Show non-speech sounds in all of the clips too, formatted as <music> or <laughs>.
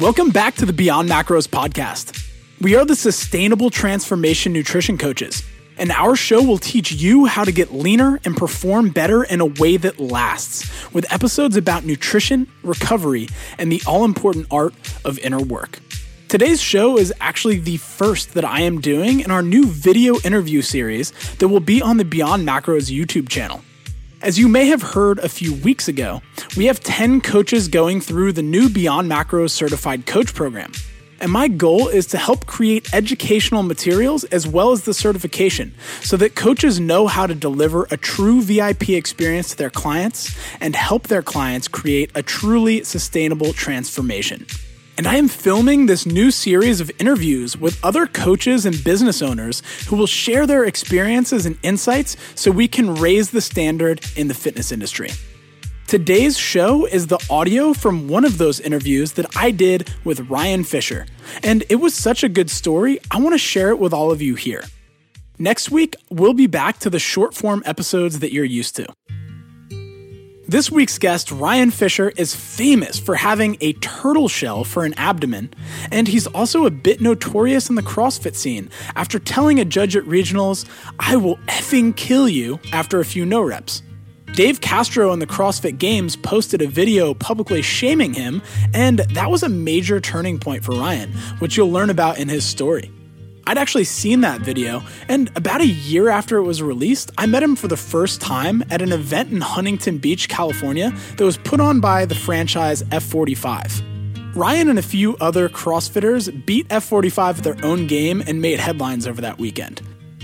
Welcome back to the Beyond Macros podcast. We are the Sustainable Transformation Nutrition Coaches, and our show will teach you how to get leaner and perform better in a way that lasts, with episodes about nutrition, recovery, and the all important art of inner work. Today's show is actually the first that I am doing in our new video interview series that will be on the Beyond Macros YouTube channel. As you may have heard a few weeks ago, we have 10 coaches going through the new Beyond Macros Certified Coach Program. And my goal is to help create educational materials as well as the certification so that coaches know how to deliver a true VIP experience to their clients and help their clients create a truly sustainable transformation and I am filming this new series of interviews with other coaches and business owners who will share their experiences and insights so we can raise the standard in the fitness industry. Today's show is the audio from one of those interviews that I did with Ryan Fisher, and it was such a good story, I want to share it with all of you here. Next week, we'll be back to the short form episodes that you're used to. This week's guest, Ryan Fisher, is famous for having a turtle shell for an abdomen, and he's also a bit notorious in the CrossFit scene after telling a judge at regionals, I will effing kill you after a few no reps. Dave Castro in the CrossFit Games posted a video publicly shaming him, and that was a major turning point for Ryan, which you'll learn about in his story. I'd actually seen that video, and about a year after it was released, I met him for the first time at an event in Huntington Beach, California, that was put on by the franchise F45. Ryan and a few other CrossFitters beat F45 at their own game and made headlines over that weekend.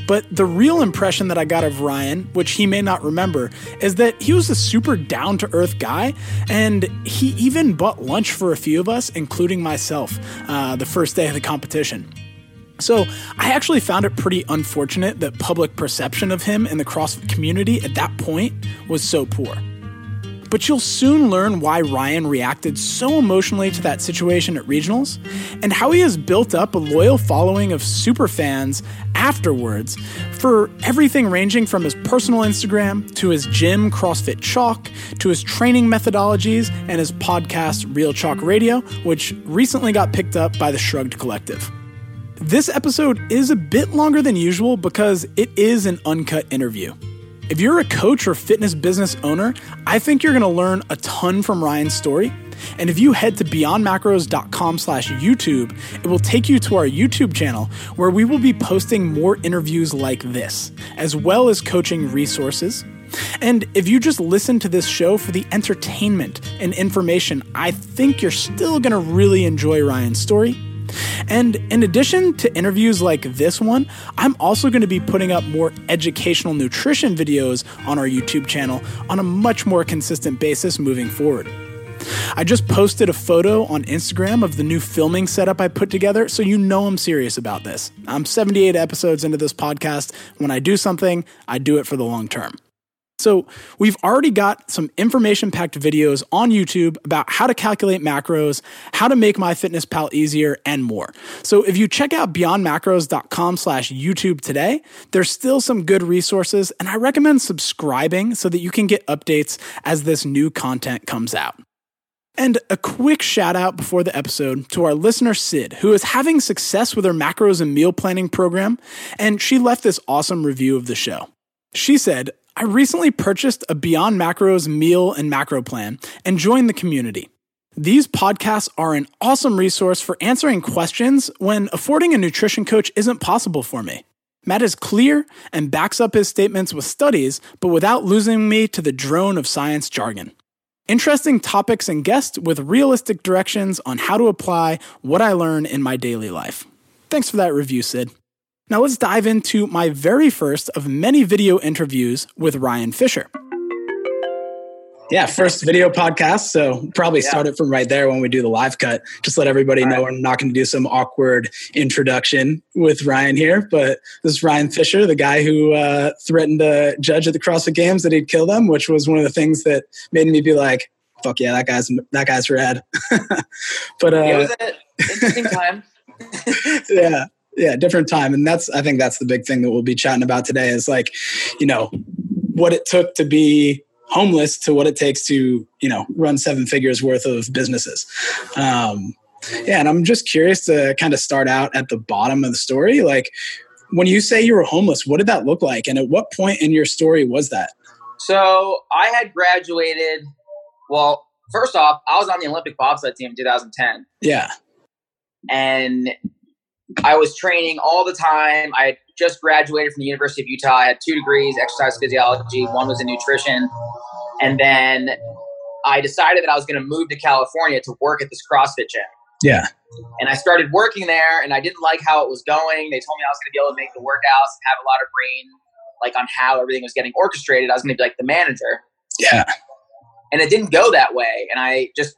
But the real impression that I got of Ryan, which he may not remember, is that he was a super down to earth guy, and he even bought lunch for a few of us, including myself, uh, the first day of the competition. So I actually found it pretty unfortunate that public perception of him in the CrossFit community at that point was so poor. But you'll soon learn why Ryan reacted so emotionally to that situation at regionals and how he has built up a loyal following of super fans afterwards for everything ranging from his personal Instagram to his gym CrossFit Chalk to his training methodologies and his podcast Real Chalk Radio, which recently got picked up by the Shrugged Collective. This episode is a bit longer than usual because it is an uncut interview. If you're a coach or fitness business owner, I think you're going to learn a ton from Ryan's story. And if you head to beyondmacros.com slash YouTube, it will take you to our YouTube channel where we will be posting more interviews like this, as well as coaching resources. And if you just listen to this show for the entertainment and information, I think you're still going to really enjoy Ryan's story and in addition to interviews like this one, I'm also going to be putting up more educational nutrition videos on our YouTube channel on a much more consistent basis moving forward. I just posted a photo on Instagram of the new filming setup I put together, so you know I'm serious about this. I'm 78 episodes into this podcast. When I do something, I do it for the long term. So, we've already got some information packed videos on YouTube about how to calculate macros, how to make MyFitnessPal easier, and more. So, if you check out beyondmacros.com slash YouTube today, there's still some good resources, and I recommend subscribing so that you can get updates as this new content comes out. And a quick shout out before the episode to our listener, Sid, who is having success with her macros and meal planning program, and she left this awesome review of the show. She said, I recently purchased a Beyond Macros meal and macro plan and joined the community. These podcasts are an awesome resource for answering questions when affording a nutrition coach isn't possible for me. Matt is clear and backs up his statements with studies, but without losing me to the drone of science jargon. Interesting topics and guests with realistic directions on how to apply what I learn in my daily life. Thanks for that review, Sid. Now let's dive into my very first of many video interviews with Ryan Fisher. Yeah, first video podcast. So probably yeah. start it from right there when we do the live cut. Just let everybody All know right. we're not going to do some awkward introduction with Ryan here. But this is Ryan Fisher, the guy who uh, threatened a judge at the CrossFit Games that he'd kill them, which was one of the things that made me be like, "Fuck yeah, that guy's that guy's rad." <laughs> but uh, it was an interesting time. <laughs> yeah yeah different time and that's i think that's the big thing that we'll be chatting about today is like you know what it took to be homeless to what it takes to you know run seven figures worth of businesses um, Yeah, and I'm just curious to kind of start out at the bottom of the story. Like, when you say you were homeless, what did that look like, and at what point in your story was that? So I had graduated. Well, first off, I was on the Olympic bobsled team in 2010. Yeah, and I was training all the time. I had just graduated from the University of Utah. I had two degrees, exercise physiology. One was in nutrition, and then I decided that I was going to move to California to work at this CrossFit gym. Yeah. And I started working there, and I didn't like how it was going. They told me I was going to be able to make the workouts and have a lot of brain, like on how everything was getting orchestrated. I was going to be like the manager. Yeah. And it didn't go that way, and I just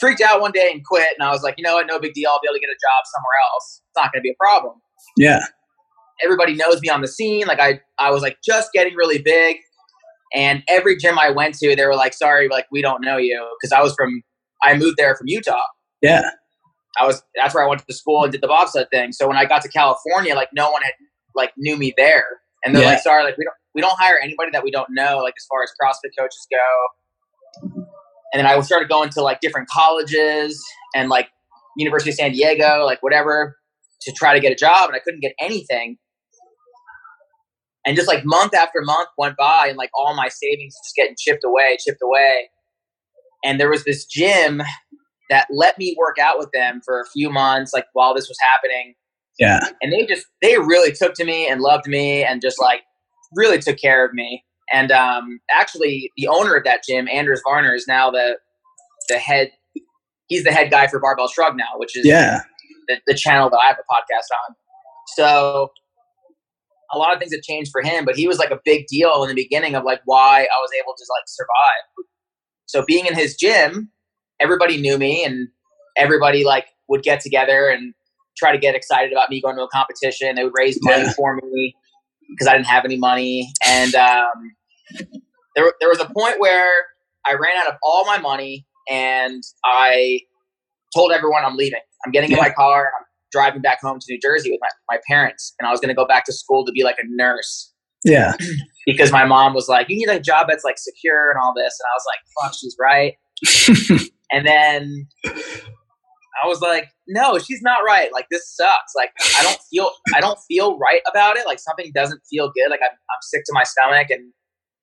freaked out one day and quit. And I was like, you know what? No big deal. I'll be able to get a job somewhere else. It's not going to be a problem. Yeah. Everybody knows me on the scene. Like I, I was like just getting really big. And every gym I went to, they were like, sorry, like we don't know you. Cause I was from, I moved there from Utah. Yeah. I was, that's where I went to school and did the bobsled thing. So when I got to California, like no one had like knew me there. And they're yeah. like, sorry, like we don't, we don't hire anybody that we don't know, like as far as CrossFit coaches go and then I started going to like different colleges and like University of San Diego, like whatever, to try to get a job, and I couldn't get anything. And just like month after month went by, and like all my savings just getting chipped away, chipped away. And there was this gym that let me work out with them for a few months, like while this was happening. Yeah. And they just they really took to me and loved me and just like really took care of me. And um, actually, the owner of that gym, Anders Varner, is now the the head. He's the head guy for Barbell Shrugged now, which is yeah the, the channel that I have a podcast on. So a lot of things have changed for him, but he was like a big deal in the beginning of like why I was able to like survive. So being in his gym, everybody knew me and everybody like would get together and try to get excited about me going to a competition. They would raise money yeah. for me because I didn't have any money. And um, there, there was a point where I ran out of all my money and I told everyone I'm leaving. I'm getting in my car. I'm driving back home to New Jersey with my, my parents. And I was going to go back to school to be like a nurse. Yeah. <clears throat> because my mom was like, you need a job that's like secure and all this. And I was like, fuck, she's right. <laughs> and then I was like, no, she's not right. Like this sucks. Like I don't feel I don't feel right about it. Like something doesn't feel good. Like I'm I'm sick to my stomach and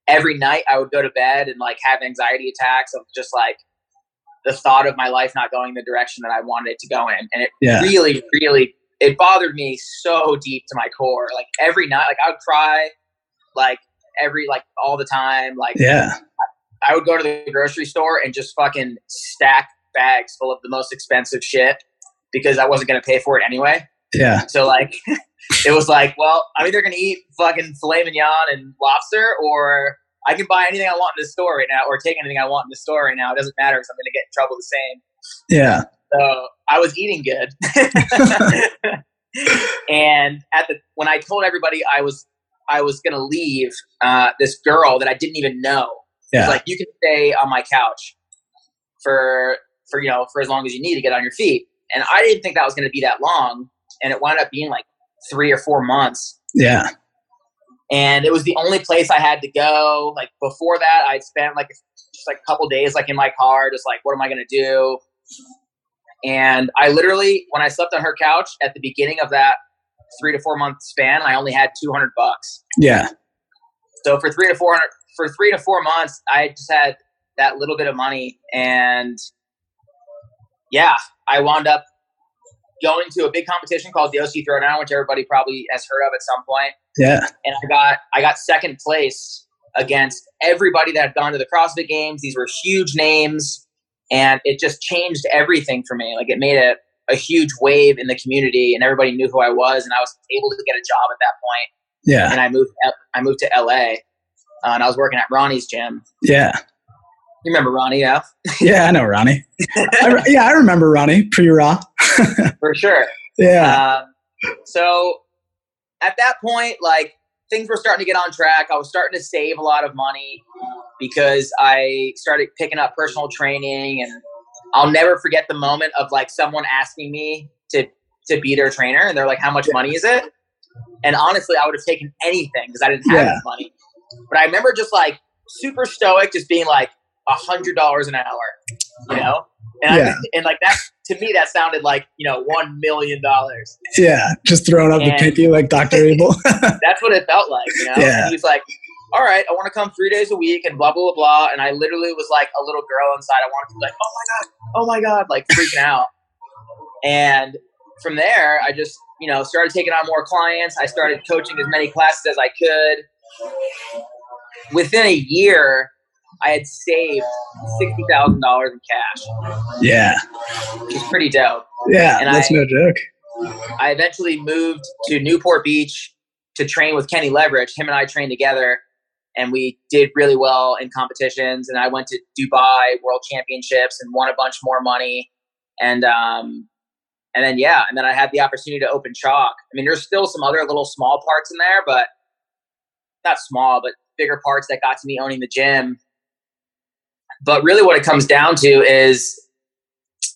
every night I would go to bed and like have anxiety attacks of just like the thought of my life not going the direction that I wanted it to go in. And it yeah. really, really, it bothered me so deep to my core. Like every night, like I would cry, like every, like all the time. Like, yeah, I, I would go to the grocery store and just fucking stack bags full of the most expensive shit because I wasn't going to pay for it anyway. Yeah. So like, <laughs> it was like, well, I'm either going to eat fucking filet mignon and lobster or I can buy anything I want in the store right now or take anything I want in the store right now. It doesn't matter because I'm going to get in trouble the same. Yeah. So I was eating good. <laughs> and at the when I told everybody I was I was going to leave, uh, this girl that I didn't even know yeah. was like, "You can stay on my couch for for you know for as long as you need to get on your feet." And I didn't think that was going to be that long, and it wound up being like three or four months. Yeah and it was the only place I had to go. Like before that, I'd spent like just like a couple days like in my car, just like what am I gonna do? And I literally, when I slept on her couch at the beginning of that three to four month span, I only had two hundred bucks. Yeah. So for three to four hundred, for three to four months, I just had that little bit of money, and yeah, I wound up going to a big competition called the OC Throwdown, which everybody probably has heard of at some point. Yeah. And I got I got second place against everybody that had gone to the CrossFit Games. These were huge names, and it just changed everything for me. Like it made a a huge wave in the community, and everybody knew who I was, and I was able to get a job at that point. Yeah. And I moved I moved to LA, uh, and I was working at Ronnie's gym. Yeah. You remember Ronnie, yeah? <laughs> yeah, I know Ronnie. I, yeah, I remember Ronnie pre raw. <laughs> For sure. Yeah. Um, so at that point, like things were starting to get on track. I was starting to save a lot of money because I started picking up personal training, and I'll never forget the moment of like someone asking me to to be their trainer, and they're like, "How much money is it?" And honestly, I would have taken anything because I didn't have yeah. any money. But I remember just like super stoic, just being like, hundred dollars an hour, you know? And, yeah. I, and like that to me that sounded like you know one million dollars. Yeah, just throwing up and, the pinky like Doctor <laughs> Evil. <laughs> that's what it felt like. You know, yeah. and he's like, "All right, I want to come three days a week," and blah blah blah blah. And I literally was like a little girl inside. I wanted to be like, "Oh my god, oh my god," like freaking out. And from there, I just you know started taking on more clients. I started coaching as many classes as I could. Within a year, I had saved sixty thousand dollars in cash. Yeah, which is pretty dope. Yeah, and that's I, no joke. I eventually moved to Newport Beach to train with Kenny Leverich. Him and I trained together, and we did really well in competitions. And I went to Dubai World Championships and won a bunch more money. And um, and then yeah, and then I had the opportunity to open Chalk. I mean, there's still some other little small parts in there, but not small, but bigger parts that got to me owning the gym but really, what it comes down to is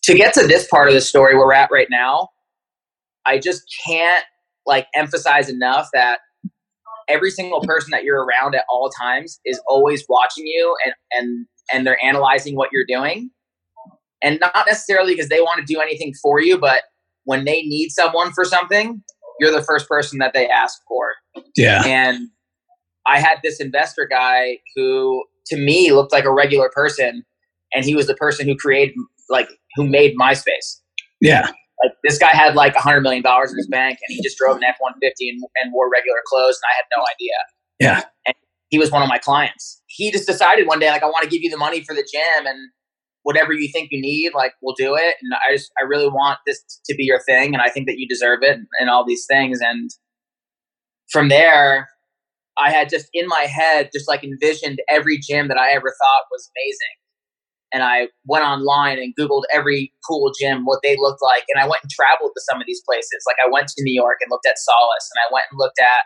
to get to this part of the story we're at right now. I just can't like emphasize enough that every single person that you're around at all times is always watching you and and and they're analyzing what you're doing and not necessarily because they want to do anything for you but when they need someone for something you're the first person that they ask for yeah and i had this investor guy who to me looked like a regular person, and he was the person who created like who made MySpace. Yeah. Like this guy had like a hundred million dollars in his bank, and he just drove an F one fifty and wore regular clothes, and I had no idea. Yeah. And he was one of my clients. He just decided one day, like, I want to give you the money for the gym, and whatever you think you need, like, we'll do it. And I just, I really want this to be your thing, and I think that you deserve it, and all these things. And from there, I had just in my head just like envisioned every gym that I ever thought was amazing. And I went online and Googled every cool gym, what they looked like. And I went and traveled to some of these places. Like I went to New York and looked at Solace and I went and looked at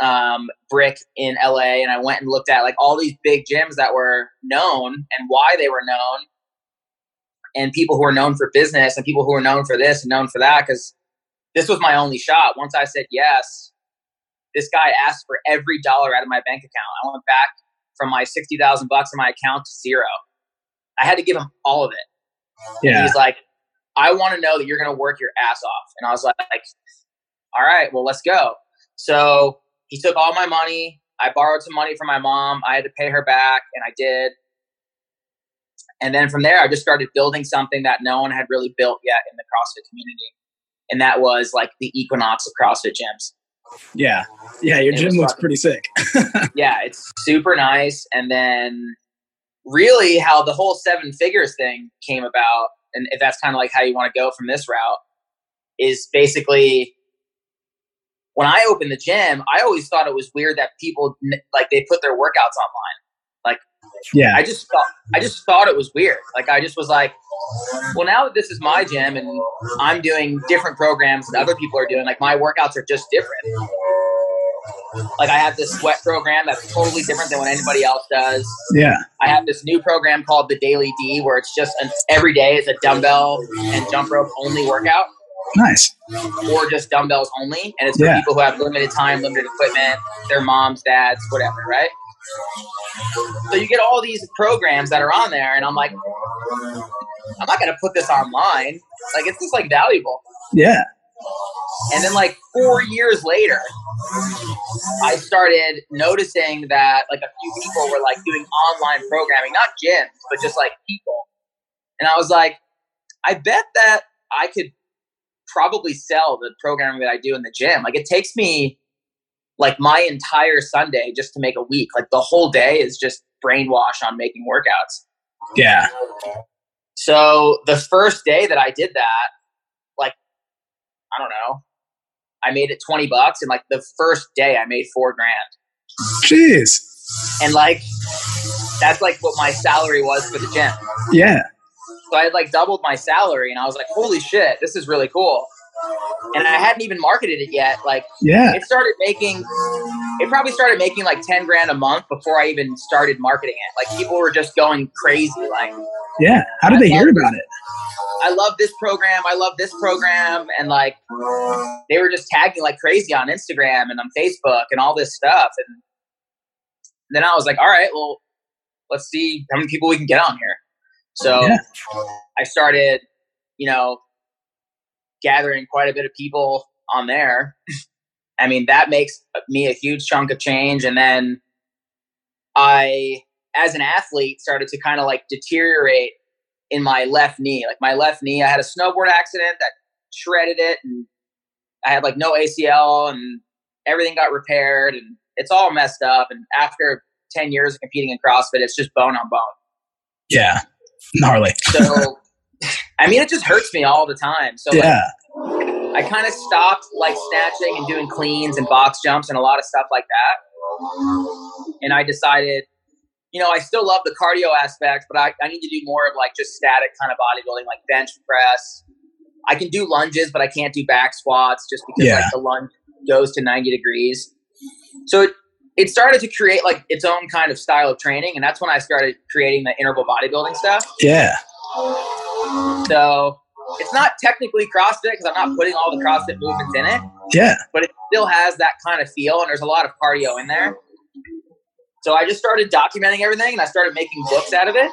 um, Brick in LA and I went and looked at like all these big gyms that were known and why they were known and people who are known for business and people who are known for this and known for that. Cause this was my only shot. Once I said yes, this guy asked for every dollar out of my bank account. I went back from my sixty thousand bucks in my account to zero. I had to give him all of it. Yeah. He's like, I want to know that you're going to work your ass off. And I was like, all right, well, let's go. So he took all my money. I borrowed some money from my mom. I had to pay her back, and I did. And then from there, I just started building something that no one had really built yet in the CrossFit community. And that was like the Equinox of CrossFit gyms. Yeah. Yeah, your gym looks pretty sick. <laughs> yeah, it's super nice. And then really how the whole seven figures thing came about, and if that's kind of like how you want to go from this route, is basically when I opened the gym, I always thought it was weird that people like they put their workouts online. Yeah, I just thought I just thought it was weird. Like, I just was like, well, now that this is my gym and I'm doing different programs that other people are doing, like my workouts are just different. Like I have this sweat program that's totally different than what anybody else does. Yeah. I have this new program called the Daily D where it's just an, every day is a dumbbell and jump rope only workout. Nice. Or just dumbbells only, and it's for yeah. people who have limited time, limited equipment, their moms, dads, whatever, right? So you get all these programs that are on there, and I'm like, I'm not going to put this online. Like, it's just like valuable. Yeah. And then, like, four years later, I started noticing that, like, a few people were, like, doing online programming, not gyms, but just, like, people. And I was like, I bet that I could probably sell the programming that I do in the gym. Like, it takes me, like, my entire Sunday just to make a week. Like, the whole day is just brainwash on making workouts. Yeah. So the first day that I did that, like, I don't know, I made it 20 bucks. And like the first day I made four grand. Jeez. And like, that's like what my salary was for the gym. Yeah. So I had like doubled my salary and I was like, holy shit, this is really cool. And I hadn't even marketed it yet. Like, yeah, it started making, it probably started making like 10 grand a month before I even started marketing it. Like, people were just going crazy. Like, yeah. How did I they hear about it? I love this program. I love this program. And like, they were just tagging like crazy on Instagram and on Facebook and all this stuff. And then I was like, all right, well, let's see how many people we can get on here. So yeah. I started, you know, gathering quite a bit of people on there, I mean, that makes me a huge chunk of change. And then I, as an athlete, started to kind of like deteriorate in my left knee. Like my left knee, I had a snowboard accident that shredded it, and I had like no ACL, and everything got repaired, and it's all messed up. And after 10 years of competing in CrossFit, it's just bone on bone. Yeah, gnarly. so, I mean, it just hurts me all the time. So, yeah. Like, I kind of stopped like snatching and doing cleans and box jumps and a lot of stuff like that. And I decided, you know, I still love the cardio aspect, but I, I need to do more of like just static kind of bodybuilding, like bench press. I can do lunges, but I can't do back squats just because yeah. like the lunge goes to 90 degrees. So it, it started to create like its own kind of style of training. And that's when I started creating the interval bodybuilding stuff. Yeah. So it's not technically CrossFit because I'm not putting all the CrossFit movements in it. Yeah. But it still has that kind of feel, and there's a lot of cardio in there. So I just started documenting everything, and I started making books out of it.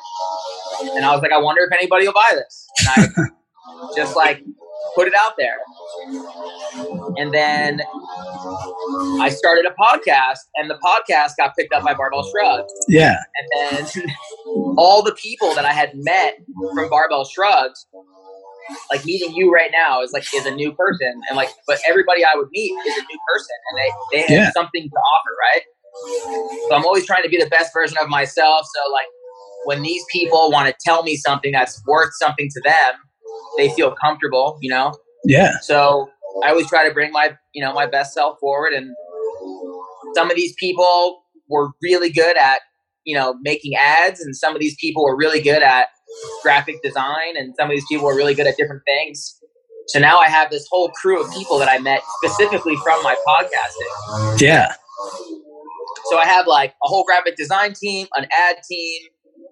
And I was like, I wonder if anybody will buy this. And I <laughs> just like put it out there. And then I started a podcast, and the podcast got picked up by Barbell Shrugs. Yeah. And then <laughs> all the people that I had met from Barbell Shrugs like meeting you right now is like is a new person and like but everybody i would meet is a new person and they, they have yeah. something to offer right so i'm always trying to be the best version of myself so like when these people want to tell me something that's worth something to them they feel comfortable you know yeah so i always try to bring my you know my best self forward and some of these people were really good at you know making ads and some of these people were really good at graphic design, and some of these people were really good at different things. So now I have this whole crew of people that I met specifically from my podcasting. Yeah. So I have like a whole graphic design team, an ad team.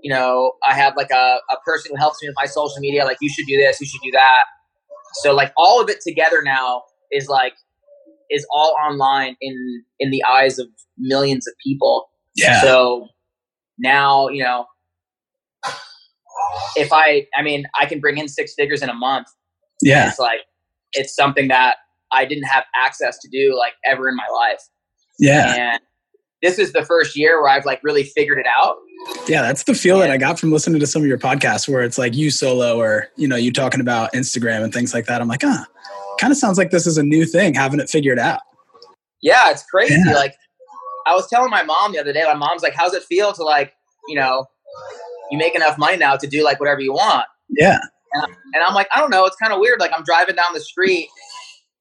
You know, I have like a, a person who helps me with my social media. Like, you should do this, you should do that. So like all of it together now is like is all online in in the eyes of millions of people. Yeah. So now you know if I, I mean, I can bring in six figures in a month. Yeah. It's like, it's something that I didn't have access to do like ever in my life. Yeah. And this is the first year where I've like really figured it out. Yeah, that's the feel that I got from listening to some of your podcasts where it's like you solo or, you know, you talking about Instagram and things like that. I'm like, ah, kind of sounds like this is a new thing, having it figured out. Yeah, it's crazy. Yeah. Like I was telling my mom the other day, my mom's like, how's it feel to like, you know, you make enough money now to do like whatever you want. Yeah. And, I'm like, I don't know. It's kind of weird. Like I'm driving down the street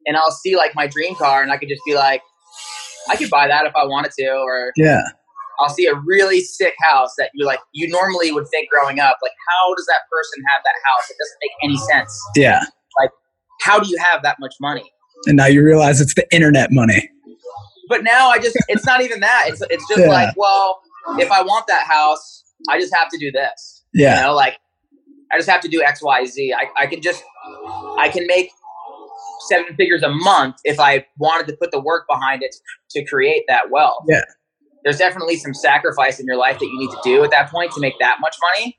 and I'll see like my dream car and I could just be like, I could buy that if I wanted to. Or yeah. I'll see a really sick house that you like you normally would think growing up, like how does that person have that house? It doesn't make any sense. Yeah. Like how do you have that much money? And now you realize it's the internet money. But now I just it's not even that. It's it's just yeah. like, well, if I want that house, I just have to do this. Yeah. You know, like I just have to do X, Y, Z. I, I can just I can make seven figures a month if I wanted to put the work behind it to create that wealth. Yeah. There's definitely some sacrifice in your life that you need to do at that point to make that much money.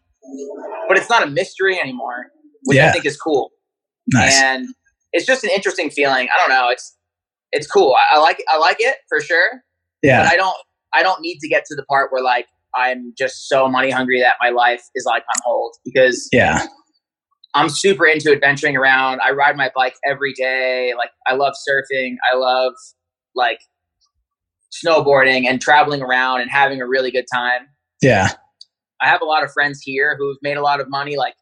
But it's not a mystery anymore, which yeah. I think is cool. Nice. And it's just an interesting feeling. I don't know. It's it's cool. I, I like I like it for sure. Yeah. But I don't I don't need to get to the part where like I'm just so money hungry that my life is like on hold because yeah, I'm super into adventuring around. I ride my bike every day. Like I love surfing. I love like snowboarding and traveling around and having a really good time. Yeah. I have a lot of friends here who've made a lot of money like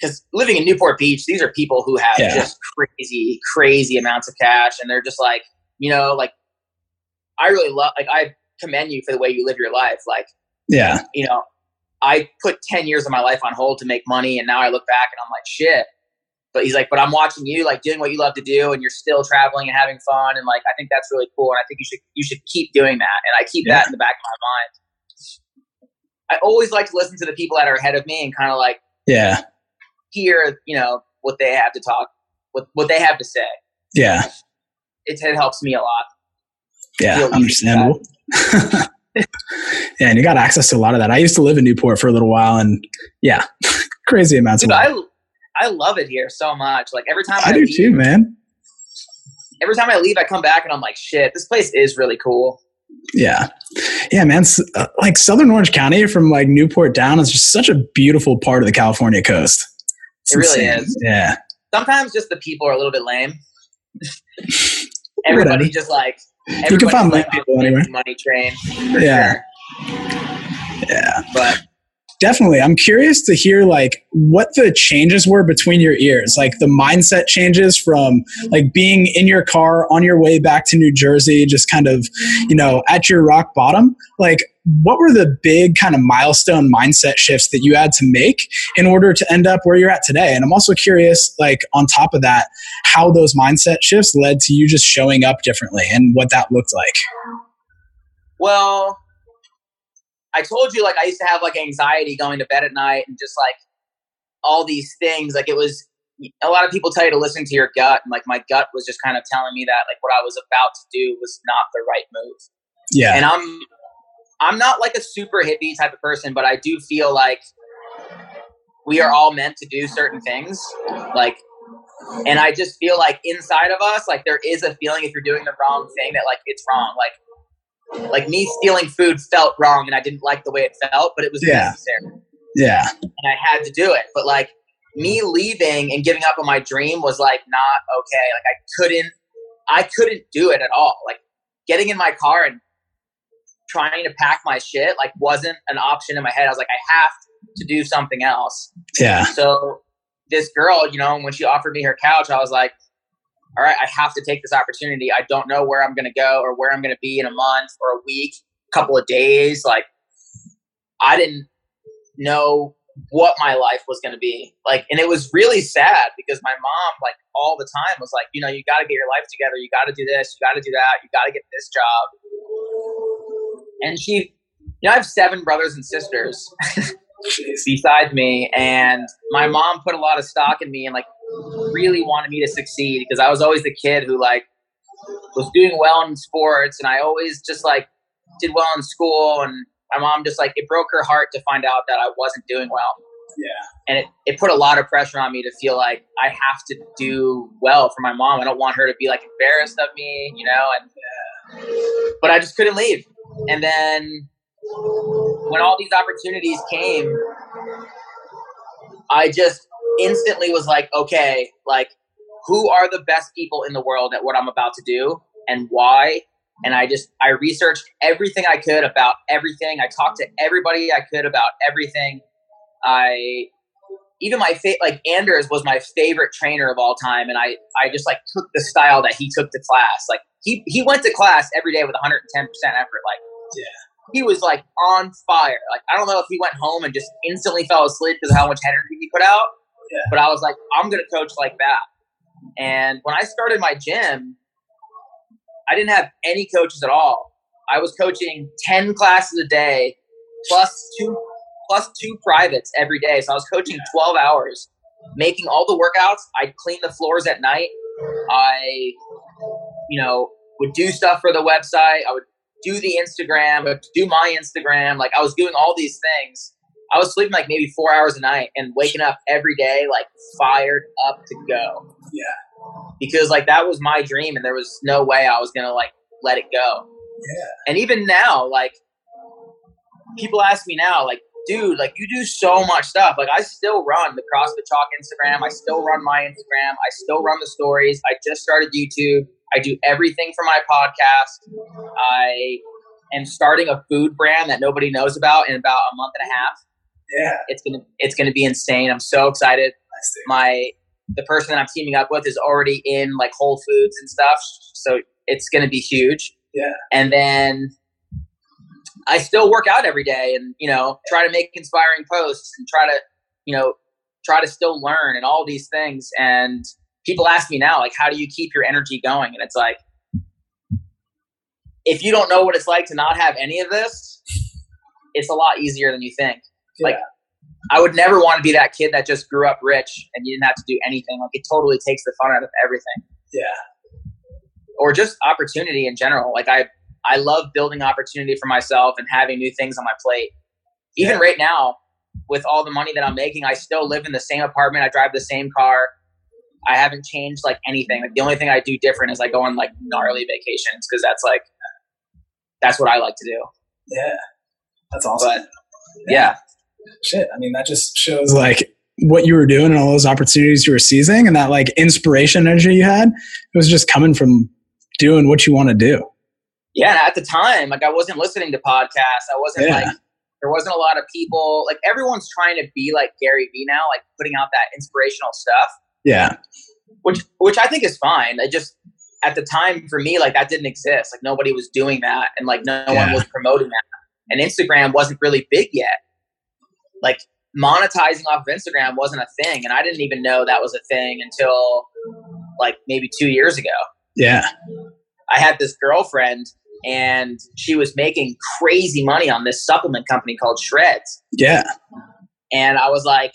because living in Newport Beach, these are people who have yeah. just crazy, crazy amounts of cash, and they're just like, you know, like I really love, like I commend you for the way you live your life. Like, yeah, you know, I put 10 years of my life on hold to make money. And now I look back and I'm like, shit. But he's like, but I'm watching you like doing what you love to do and you're still traveling and having fun. And like, I think that's really cool. And I think you should, you should keep doing that. And I keep yeah. that in the back of my mind. I always like to listen to the people that are ahead of me and kind of like, yeah, hear, you know, what they have to talk, what, what they have to say. Yeah. It, it helps me a lot. Yeah, understandable. <laughs> yeah, <laughs> and you got access to a lot of that. I used to live in Newport for a little while, and yeah, <laughs> crazy amounts Dude, of. I, I love it here so much. Like every time I, I, do leave, too, man. every time I leave, I come back and I'm like, shit, this place is really cool. Yeah, yeah, man. Uh, like Southern Orange County, from like Newport down, is just such a beautiful part of the California coast. It's It really insane. is. Yeah, Sometimes just the people are a little bit lame. <laughs> Everybody just like You can find like people anywhere. money train. Yeah. sure. yeah. But Definitely. I'm curious to hear like what the changes were between your ears, like the mindset changes from mm-hmm. like being in your car on your way back to New Jersey, just kind of, mm-hmm. you know, at your rock bottom. Like, what were the big kind of milestone mindset shifts that you had to make in order to end up where you're at today? And I'm also curious, like, on top of that, how those mindset shifts led to you just showing up differently and what that looked like. well, I told you like I used to have like anxiety going to bed at night and just like all these things. Like it was a lot of people tell you to listen to your gut, and like my gut was just kind of telling me that like what I was about to do was not the right move. Yeah. and I'm I'm not like a super hippie type of person, but I do feel like we are all meant to do certain things. Like and I just feel like inside of us, like there is a feeling if you're doing the wrong thing that like it's wrong. Like like me stealing food felt wrong and I didn't like the way it felt, but it was Yeah. necessary. yeah. And I had to do it. But like me leaving and giving up on my dream was like not okay. Like I couldn't I couldn't do it at all. Like getting in my car and trying to pack my shit like wasn't an option in my head. I was like, I have to do something else. Yeah. So this girl, you know, when she offered me her couch, I was like, all right, I have to take this opportunity. I don't know where I'm going to go or where I'm going to be in a month or a week, a couple of days. Like, I didn't know what my life was going to be. Like, and it was really sad because my mom, like, all the time was like, you know, you got to get your life together. You got to do this. You got to do that. You got to get this job. And she, you know, I have seven brothers and sisters <laughs> besides me and my mom put a lot of stock in me and like really wanted me to succeed because I was always the kid who like was doing well in sports and I always just like did well in school and my mom just like it broke her heart to find out that I wasn't doing well. Yeah. And it, it put a lot of pressure on me to feel like I have to do well for my mom. I don't want her to be like embarrassed of me, you know, and but I just couldn't leave. And then when all these opportunities came, I just instantly was like, okay, like who are the best people in the world at what I'm about to do and why? And I just I researched everything I could about everything. I talked to everybody I could about everything. I even my fa- like Anders was my favorite trainer of all time, and I I just like took the style that he took to class. Like he he went to class every day with 110 percent effort. Like yeah. he was like on fire. Like I don't know if he went home and just instantly fell asleep because of how much energy he put out. Yeah. But I was like, I'm gonna coach like that. And when I started my gym, I didn't have any coaches at all. I was coaching ten classes a day, plus two plus two privates every day. So I was coaching twelve hours, making all the workouts. I'd clean the floors at night. I, you know, would do stuff for the website. I would do the Instagram, I would do my Instagram. Like I was doing all these things. I was sleeping like maybe four hours a night and waking up every day like fired up to go. Yeah. Because like that was my dream and there was no way I was gonna like let it go. Yeah. And even now, like people ask me now, like, dude, like you do so much stuff. Like I still run the CrossFit Chalk Instagram. I still run my Instagram. I still run the stories. I just started YouTube. I do everything for my podcast. I am starting a food brand that nobody knows about in about a month and a half. Yeah. It's gonna it's gonna be insane. I'm so excited. My the person that I'm teaming up with is already in like Whole Foods and stuff, so it's gonna be huge. Yeah. And then I still work out every day, and you know, try to make inspiring posts and try to, you know, try to still learn and all these things. And people ask me now, like, how do you keep your energy going? And it's like, if you don't know what it's like to not have any of this, it's a lot easier than you think. Like, I would never want to be that kid that just grew up rich and you didn't have to do anything. Like, it totally takes the fun out of everything. Yeah. Or just opportunity in general. Like, I I love building opportunity for myself and having new things on my plate. Even Yeah. right now, with all the money that I'm making, I still live in the same apartment. I drive the same car. I haven't changed like anything. Like the only thing I do different is I go on like gnarly vacations because that's like that's what I like to do. Yeah, that's awesome. But yeah. yeah, shit. I mean, that just shows like what you were doing and all those opportunities you were seizing, and that like inspiration energy you had. It was just coming from doing what you want to do. Yeah, at the time, like I wasn't listening to podcasts. I wasn't yeah. like there wasn't a lot of people like everyone's trying to be like Gary Vee now, like putting out that inspirational stuff. Yeah. Which which I think is fine. I just at the time for me, like that didn't exist. Like nobody was doing that and like no yeah. one was promoting that. And Instagram wasn't really big yet. Like monetizing off of Instagram wasn't a thing. And I didn't even know that was a thing until like maybe two years ago. Yeah. I had this girlfriend and she was making crazy money on this supplement company called Shredz. Yeah. And I was like,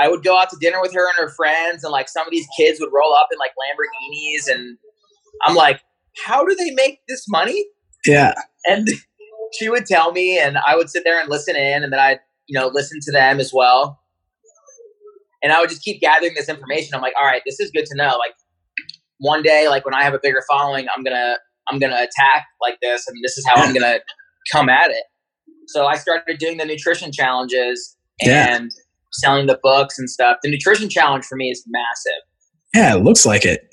I would go out to dinner with her and her friends, and like some of these kids would roll up in like Lamborghinis, and I'm like, how do they make this money? Yeah. And <laughs> she would tell me, and I would sit there and listen in, and then I'd you know listen to them as well. And I would just keep gathering this information. I'm like, all right, this is good to know. Like one day, like when I have a bigger following, I'm gonna I'm gonna attack like this, and this is how I'm <laughs> gonna come at it. So I started doing the nutrition challenges and. Yeah selling the books and stuff. The nutrition challenge for me is massive. Yeah, it looks like it.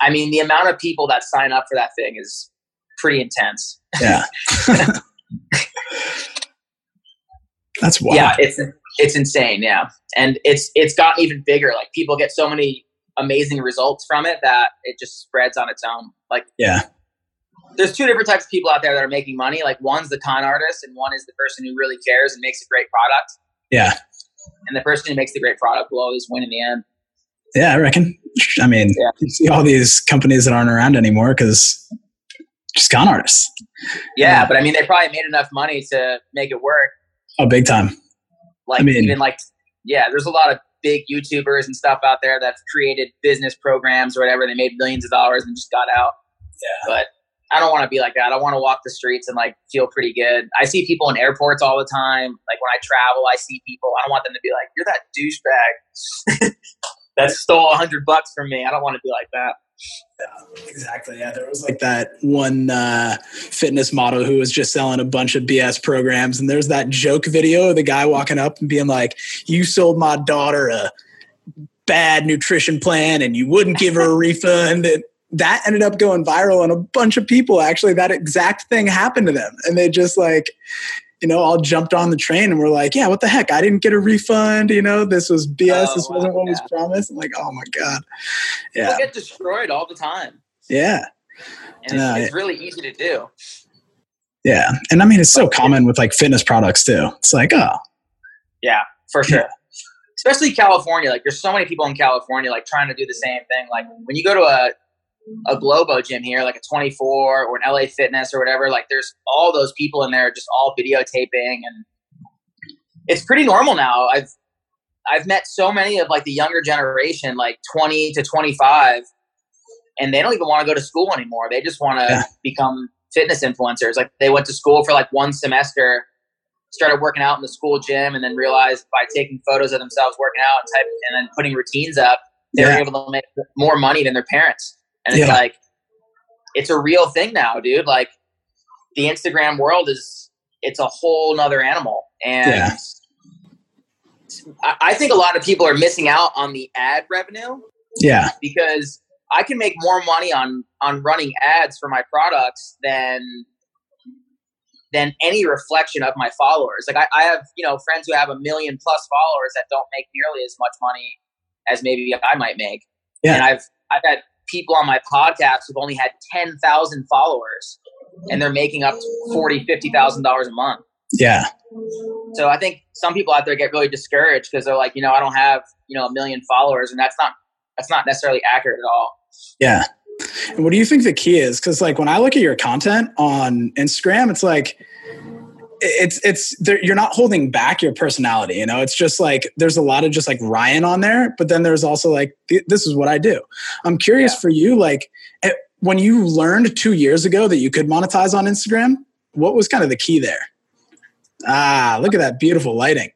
I mean, the amount of people that sign up for that thing is pretty intense. Yeah. <laughs> <laughs> That's wild. Yeah, it's it's insane, yeah. And it's it's gotten even bigger. Like people get so many amazing results from it that it just spreads on its own. Like Yeah. There's two different types of people out there that are making money. Like one's the con artist and one is the person who really cares and makes a great product. Yeah and the person who makes the great product will always win in the end. Yeah, I reckon. I mean, yeah. you see all these companies that aren't around anymore because just con artists. Yeah, but I mean, they probably made enough money to make it work. Oh, big time. Like I mean, even like, yeah, there's a lot of big YouTubers and stuff out there that's created business programs or whatever. They made millions of dollars and just got out. Yeah. But I don't want to be like that. I want to walk the streets and like feel pretty good. I see people in airports all the time. Like when I travel, I see people. I don't want them to be like, "You're that douchebag <laughs> that stole a hundred bucks from me." I don't want to be like that. Exactly. Yeah, there was like that one uh, fitness model who was just selling a bunch of BS programs, and there's that joke video of the guy walking up and being like, "You sold my daughter a." bad nutrition plan and you wouldn't give her a refund and that ended up going viral and a bunch of people actually that exact thing happened to them and they just like you know all jumped on the train and were like yeah what the heck? I didn't get a refund you know? This was bs oh, this wasn't what yeah. was promised. I'm like oh my god. Yeah. people get destroyed all the time. Yeah. And it's, it's really easy to do. Yeah. And i mean it's so common with like fitness products too. It's like oh. Yeah for sure. Yeah. Especially California. Like, there's so many people in California like trying to do the same thing. Like, when you go to a a Globo gym here, like a 24 or an LA Fitness or whatever, like there's all those people in there just all videotaping and it's pretty normal now. I've I've met so many of like the younger generation, like 20 to 25, and they don't even want to go to school anymore. They just want to yeah. become fitness influencers. Like they went to school for like one semester, started working out in the school gym, and then realized by taking photos of themselves working out and, type, and then putting routines up, they yeah. were able to make more money than their parents. And it's yeah. like, it's a real thing now, dude. Like, the Instagram world is, it's a whole nother animal. And yeah. I think a lot of people are missing out on the ad revenue. Yeah. Because I can make more money on on running ads for my products than than any reflection of my followers. Like I, I have, you know, friends who have a million plus followers that don't make nearly as much money as maybe I might make. Yeah. And I've I've had people on my podcast who've only had 10,000 followers and they're making up $40,000, $50,000 a month. Yeah. So I think some people out there get really discouraged because they're like, you know, I don't have, you know, a million followers and that's not, that's not necessarily accurate at all. Yeah. And what do you think the key is? Cause like when I look at your content on Instagram, it's like, it's it's you're not holding back your personality you know it's just like there's a lot of just like ryan on there but then there's also like this is what i do i'm curious yeah. for you like eh, when you learned two years ago that you could monetize on instagram what was kind of the key there Ah, look at that beautiful lighting.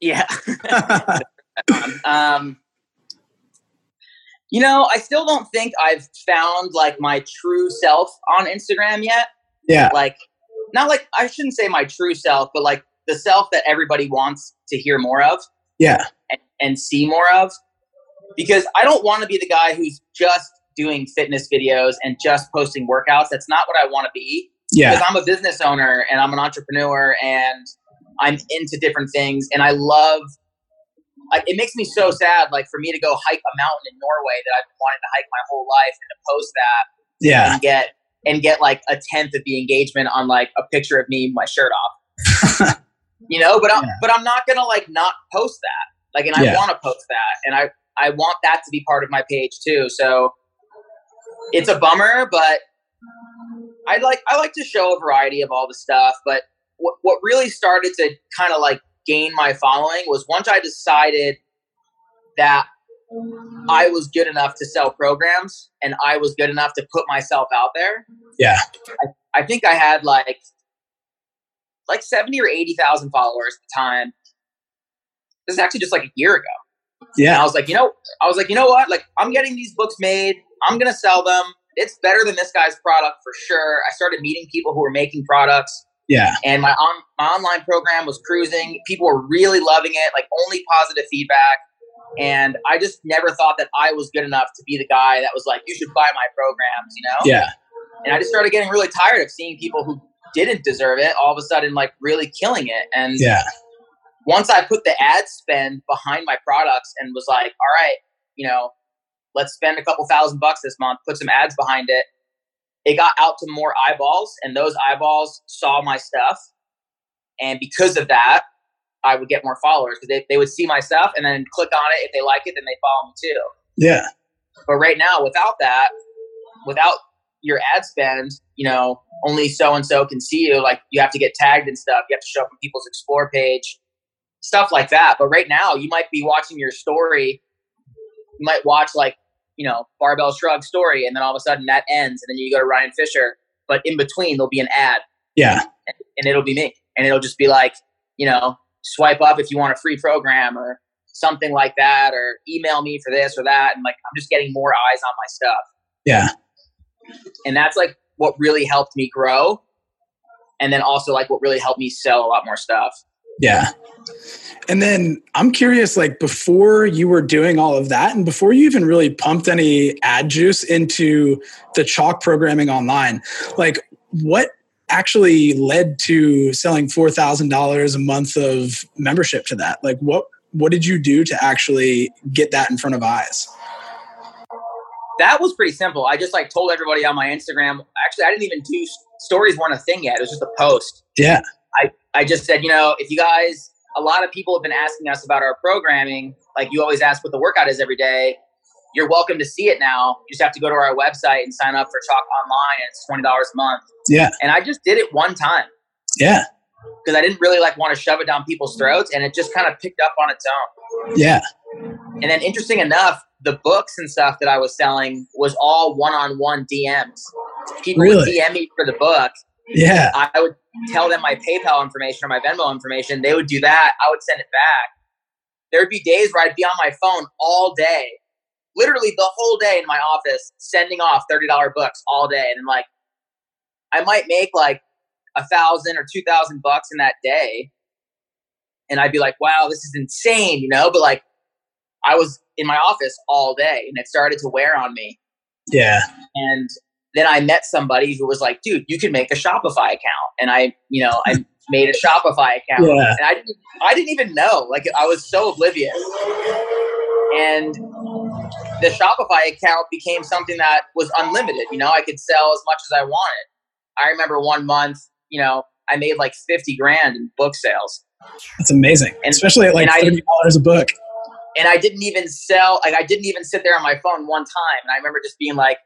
Yeah. <laughs> um, you know, I still don't think I've found like my true self on Instagram yet. Yeah. Like, not like I shouldn't say my true self, but like the self that everybody wants to hear more of. Yeah. And, and see more of. Because I don't want to be the guy who's just doing fitness videos and just posting workouts. That's not what I want to be. Yeah. Because I'm a business owner and I'm an entrepreneur and I'm into different things and I love like it makes me so sad like for me to go hike a mountain in Norway that I've been wanting to hike my whole life and to post that yeah. and get and get like a tenth of the engagement on like a picture of me my shirt off. <laughs> you know, but I'm yeah. but I'm not gonna like not post that. Like and I yeah. want to post that and I I want that to be part of my page too. So it's a bummer, but I like I like to show a variety of all the stuff, but what what really started to kind of like gain my following was once I decided that I was good enough to sell programs and I was good enough to put myself out there. Yeah. I, I think I had like like 70 or 80,000 followers at the time. This is actually just like a year ago. Yeah. And I was like, you know, I was like, you know what? Like I'm getting these books made. I'm going to sell them. It's better than this guy's product for sure. I started meeting people who were making products. Yeah. And my on, my online program was cruising. People were really loving it, like only positive feedback. And I just never thought that I was good enough to be the guy that was like, you should buy my programs, you know? Yeah. And I just started getting really tired of seeing people who didn't deserve it all of a sudden like really killing it. And yeah. once I put the ad spend behind my products and was like, all right, you know, let's spend a couple thousand bucks this month, put some ads behind it, it got out to more eyeballs, and those eyeballs saw my stuff. And because of that, I would get more followers because they, they would see my stuff and then click on it. If they like it, then they follow me too. Yeah. But right now, without that, without your ad spend, you know, only so and so can see you. Like you have to get tagged and stuff. You have to show up on people's explore page, stuff like that. But right now, you might be watching your story. You might watch like you know, Barbell Shrugged story, and then all of a sudden that ends, and then you go to Ryan Fisher, but in between there'll be an ad. Yeah. And, and it'll be me. And it'll just be like, you know, swipe up if you want a free program or something like that, or email me for this or that. And like, I'm just getting more eyes on my stuff. Yeah. And that's like what really helped me grow. And then also like what really helped me sell a lot more stuff. Yeah. And then I'm curious, like before you were doing all of that, and before you even really pumped any ad juice into the chalk programming online, like what actually led to selling four thousand dollars a month of membership to that? Like what what did you do to actually get that in front of eyes? That was pretty simple. I just like told everybody on my Instagram. Actually, I didn't even do stories weren't a thing yet. It was just a post. Yeah. I, I just said, you know, if you guys, a lot of people have been asking us about our programming. Like you always ask what the workout is every day. You're welcome to see it now. You just have to go to our website and sign up for Chalk Online, and it's twenty dollars a month. Yeah. And I just did it one time. Yeah. Because I didn't really like want to shove it down people's throats, and it just kind of picked up on its own. Yeah. And then, interesting enough, the books and stuff that I was selling was all one-on-one DMs. People really? would DM me for the book, yeah. I would tell them my PayPal information or my Venmo information. They would do that. I would send it back. There would be days where I'd be on my phone all day, literally the whole day in my office, sending off $30 books all day. And like, I might make like a thousand or two thousand bucks in that day. And I'd be like, wow, this is insane, you know? But like, I was in my office all day and it started to wear on me. Yeah. And then I met somebody who was like, dude, you can make a Shopify account. And I, you know, I <laughs> made a Shopify account. Yeah. And I didn't, I didn't even know. Like I was so oblivious. And the Shopify account became something that was unlimited. You know, I could sell as much as I wanted. I remember one month, you know, I made like 50 grand in book sales. That's amazing. And, Especially at like $30 a book. And I didn't even sell, like I didn't even sit there on my phone one time. And I remember just being like,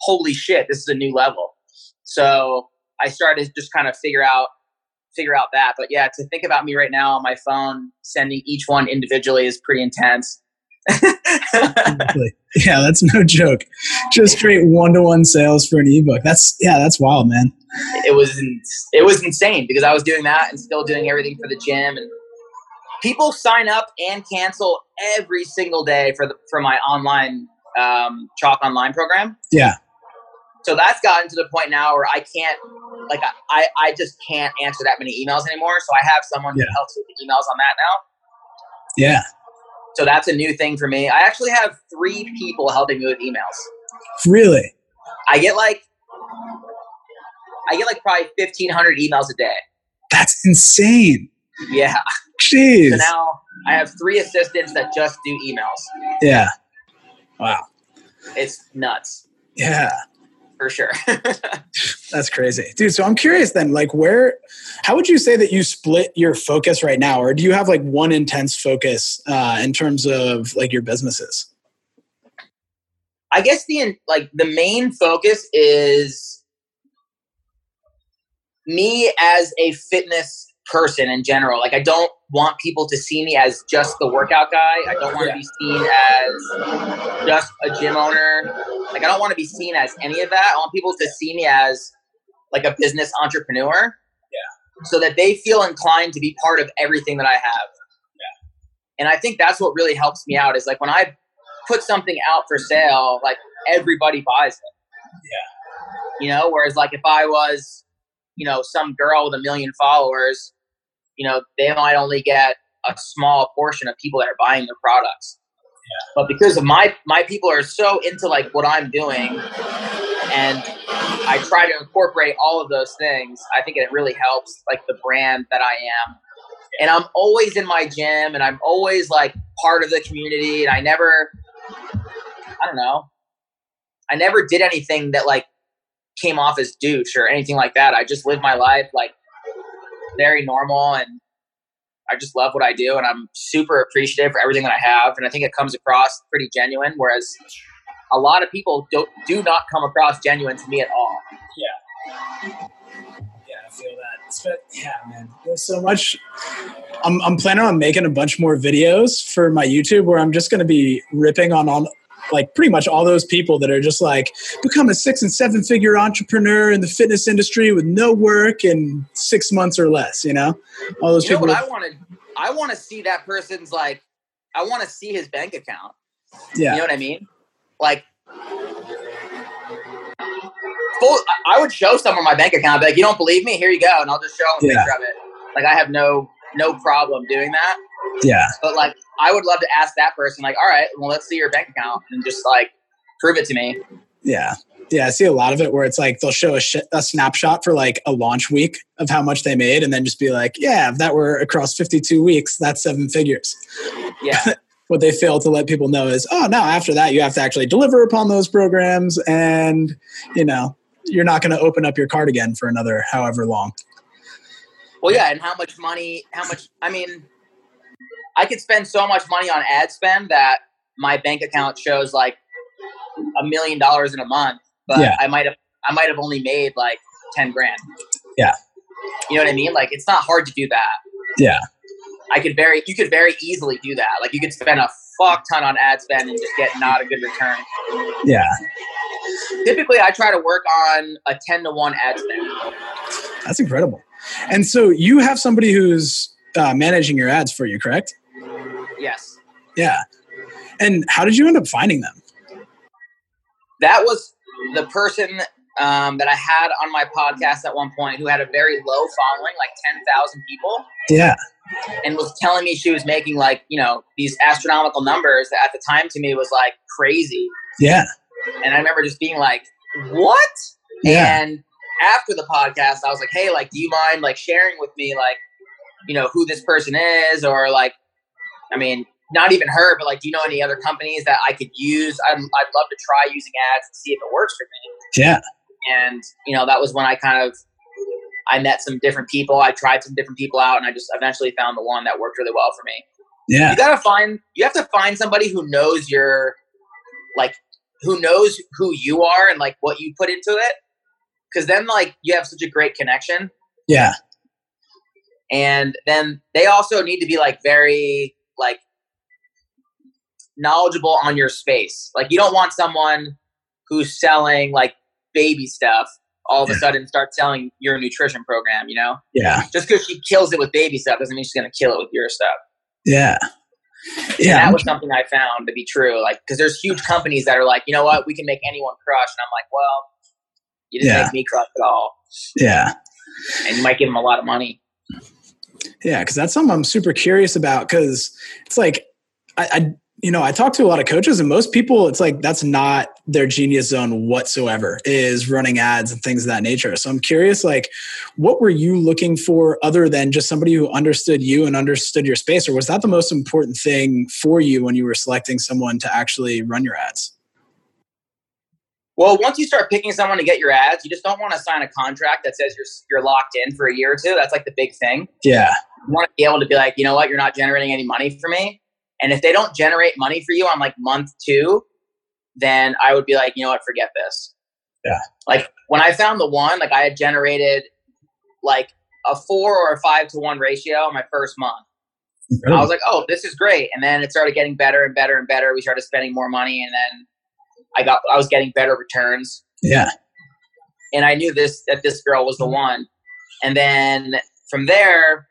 holy shit, this is a new level. So I started to just kind of figure out figure out that. But yeah, to think about me right now on my phone, sending each one individually is pretty intense. Yeah, that's no joke. Just straight one to one sales for an ebook. That's yeah, that's wild, man. It was it was insane because I was doing that and still doing everything for the gym and people sign up and cancel every single day for the for my online um, chalk online program. Yeah. So that's gotten to the point now where I can't like I, I just can't answer that many emails anymore. So I have someone yeah. who helps with the emails on that now. Yeah. So that's a new thing for me. I actually have three people helping me with emails. Really? I get like I get like probably fifteen hundred emails a day. That's insane. Yeah. Jeez. So now I have three assistants that just do emails. Yeah. Wow. It's nuts. Yeah. For sure. <laughs> That's crazy. Dude, so I'm curious then, like where how would you say that you split your focus right now? Or do you have like one intense focus uh, in terms of like your businesses? I guess the like the main focus is me as a fitness person in general. Like I don't want people to see me as just the workout guy. I don't want to be seen as just a gym owner. Like I don't want to be seen as any of that. I want people to see me as like a business entrepreneur. Yeah. So that they feel inclined to be part of everything that I have. Yeah. And I think that's what really helps me out is like when I put something out for sale, like everybody buys it. Yeah. You know, whereas like if I was you know some girl with a million followers you know they might only get a small portion of people that are buying their products. But because of my my people are so into like what i'm doing and i try to incorporate all of those things i think it really helps like the brand that i am. And i'm always in my gym and i'm always like part of the community and i never i don't know i never did anything that like came off as douche or anything like that. I just live my life like very normal and I just love what I do and I'm super appreciative for everything that I have and I think it comes across pretty genuine whereas a lot of people don't do not come across genuine to me at all. Yeah. Yeah, I feel that. But yeah, man, there's so much. I'm, I'm planning on making a bunch more videos for my YouTube where I'm just going to be ripping on on like pretty much all those people that are just like become a six and seven figure entrepreneur in the fitness industry with no work in six months or less. You know, all those you people. Know what I want to, I want to see that person's like, I want to see his bank account. Yeah, you know what I mean. Like, full. I would show someone my bank account. Be like, you don't believe me? Here you go, and I'll just show them a yeah. picture of it. Like, I have no no problem doing that. Yeah. But like, I would love to ask that person, like, all right, well, let's see your bank account and just like prove it to me. Yeah. Yeah, I see a lot of it where it's like they'll show a, sh- a snapshot for like a launch week of how much they made, and then just be like, "Yeah, if that were across fifty-two weeks, that's seven figures." Yeah. <laughs> what they fail to let people know is, "Oh, now after that, you have to actually deliver upon those programs, and you know, you're not going to open up your card again for another however long." Well, yeah, and how much money? How much? I mean, I could spend so much money on ad spend that my bank account shows like a million dollars in a month, but yeah. I might have I might have only made like ten grand. Yeah. You know what I mean? Like it's not hard to do that. Yeah. I could very you could very easily do that. Like you could spend a fuck ton on ad spend and just get not a good return. Yeah. Typically I try to work on a ten to one ad spend. That's incredible. And so you have somebody who's uh, managing your ads for you, correct? Yes. Yeah. And how did you end up finding them? That was the person um, that I had on my podcast at one point who had a very low following, like 10,000 people. Yeah. And was telling me she was making like, you know, these astronomical numbers that at the time to me was like crazy. Yeah. And I remember just being like, what? Yeah. And after the podcast, I was like, hey, like, do you mind like sharing with me, like, you know, who this person is or like I mean, not even her, but like, do you know any other companies that I could use? I'd, I'd love to try using ads and see if it works for me. Yeah. And, you know, that was when I kind of, I met some different people. I tried some different people out and I just eventually found the one that worked really well for me. Yeah. You gotta find, you have to find somebody who knows your, like, who knows who you are and like what you put into it. Cause then like you have such a great connection. Yeah. And then they also need to be like very like knowledgeable on your space. Like you don't want someone who's selling like baby stuff all of a sudden start selling your nutrition program, you know? Yeah. Just because she kills it with baby stuff doesn't mean she's going to kill it with your stuff. Yeah. Yeah. And that was something I found to be true. Like, because there's huge companies that are like, you know what, we can make anyone crush. And I'm like, well, you didn't Yeah. make me crush at all. Yeah. And you might give them a lot of money. Yeah, because that's something I'm super curious about. Because it's like, I, I, you know, I talk to a lot of coaches, and most people, it's like that's not their genius zone whatsoever. Is running ads and things of that nature. So I'm curious, like, what were you looking for other than just somebody who understood you and understood your space, or was that the most important thing for you when you were selecting someone to actually run your ads? Well, once you start picking someone to get your ads, you just don't want to sign a contract that says you're you're locked in for a year or two. That's like the big thing. Yeah, You want to be able to be like, you know what, you're not generating any money for me. And if they don't generate money for you on like month two, then I would be like, you know what, forget this. Yeah. Like when I found the one, like I had generated like a four or a five to one ratio in my first month. Really? I was like, oh, this is great. And then it started getting better and better and better. We started spending more money, and then I got I was getting better returns. yeah, And I knew this that this girl was the one. And then from there,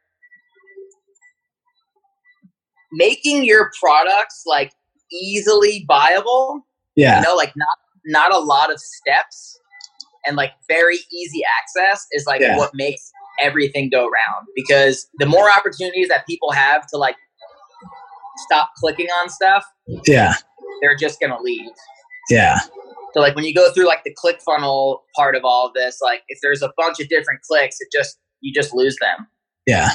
making your products like easily viable, yeah, you know, like not not a lot of steps and like very easy access is like Yeah. what makes everything go round because the more opportunities that people have to like stop clicking on stuff yeah, they're just gonna leave yeah, so like when you go through like the click funnel part of all of this like if there's a bunch of different clicks it just you just lose them yeah,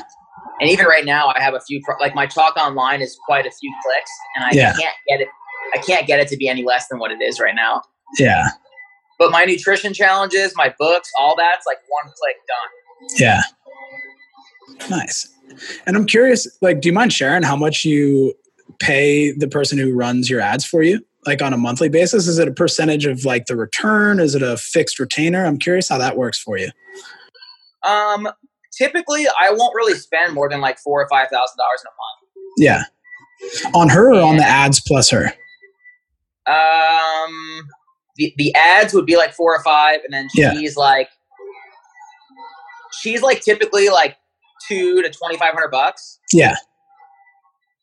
and even right now i have a few pro- like my Chalk Online is quite a few clicks and i Yeah. can't get it i can't get it to be any less than what it is right now yeah, but my nutrition challenges my books all that's like one click done yeah. Nice. And I'm curious, like, do you mind sharing how much you pay the person who runs your ads for you? Like on a monthly basis? Is it a percentage of like the return? Is it a fixed retainer? I'm curious how that works for you. Um, typically, I won't really spend more than like four or five thousand dollars in a month. Yeah. On her or on the ads plus her? Um, the the ads would be like four or five, and then Yeah. she's like, she's like typically like two to twenty five hundred bucks. Yeah.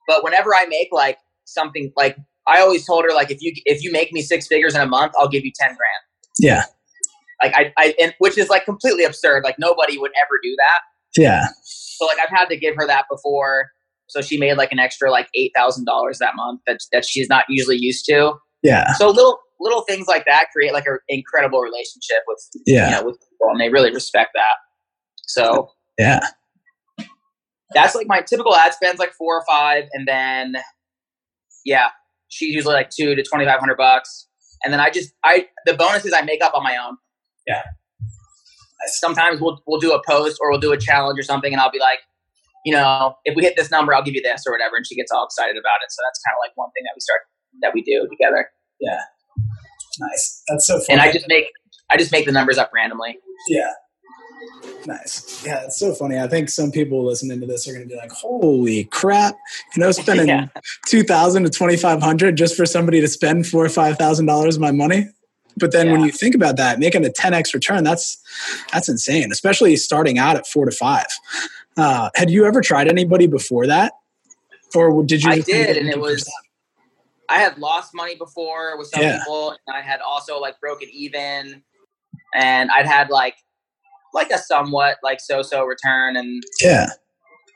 But whenever I make like something like, I always told her like, if you if you make me six figures in a month, I'll give you ten grand. Yeah. Like I, I and which is like completely absurd. Like nobody would ever do that. Yeah. So like I've had to give her that before. So she made like an extra like eight thousand dollars that month that that she's not usually used to. Yeah. So little little things like that create like an incredible relationship with Yeah. you know with people, and they really respect that. So Yeah. that's like my typical ad spends like four or five, and then yeah, she's usually like two to twenty five hundred bucks, and then I just I the bonuses I make up on my own. Yeah. Sometimes we'll we'll do a post or we'll do a challenge or something, and I'll be like, you know, if we hit this number, I'll give you this or whatever, and she gets all excited about it. So that's kind of like one thing that we start that we do together. Yeah. Nice. That's so fun. And I just make I just make the numbers up randomly. Yeah. Nice. Yeah, it's so funny. I think some people listening to this are going to be like, "Holy crap!" You know, spending Yeah. two thousand to twenty five hundred just for somebody to spend four or five thousand dollars of my money. But then when you think about that, making a ten x return, that's that's insane. Especially starting out at four to five. Uh, had you ever tried anybody before that, or did you? I did, and it was. I had lost money before with some Yeah. people, and I had also like broken even, and I'd had like like a somewhat like so-so return, and Yeah.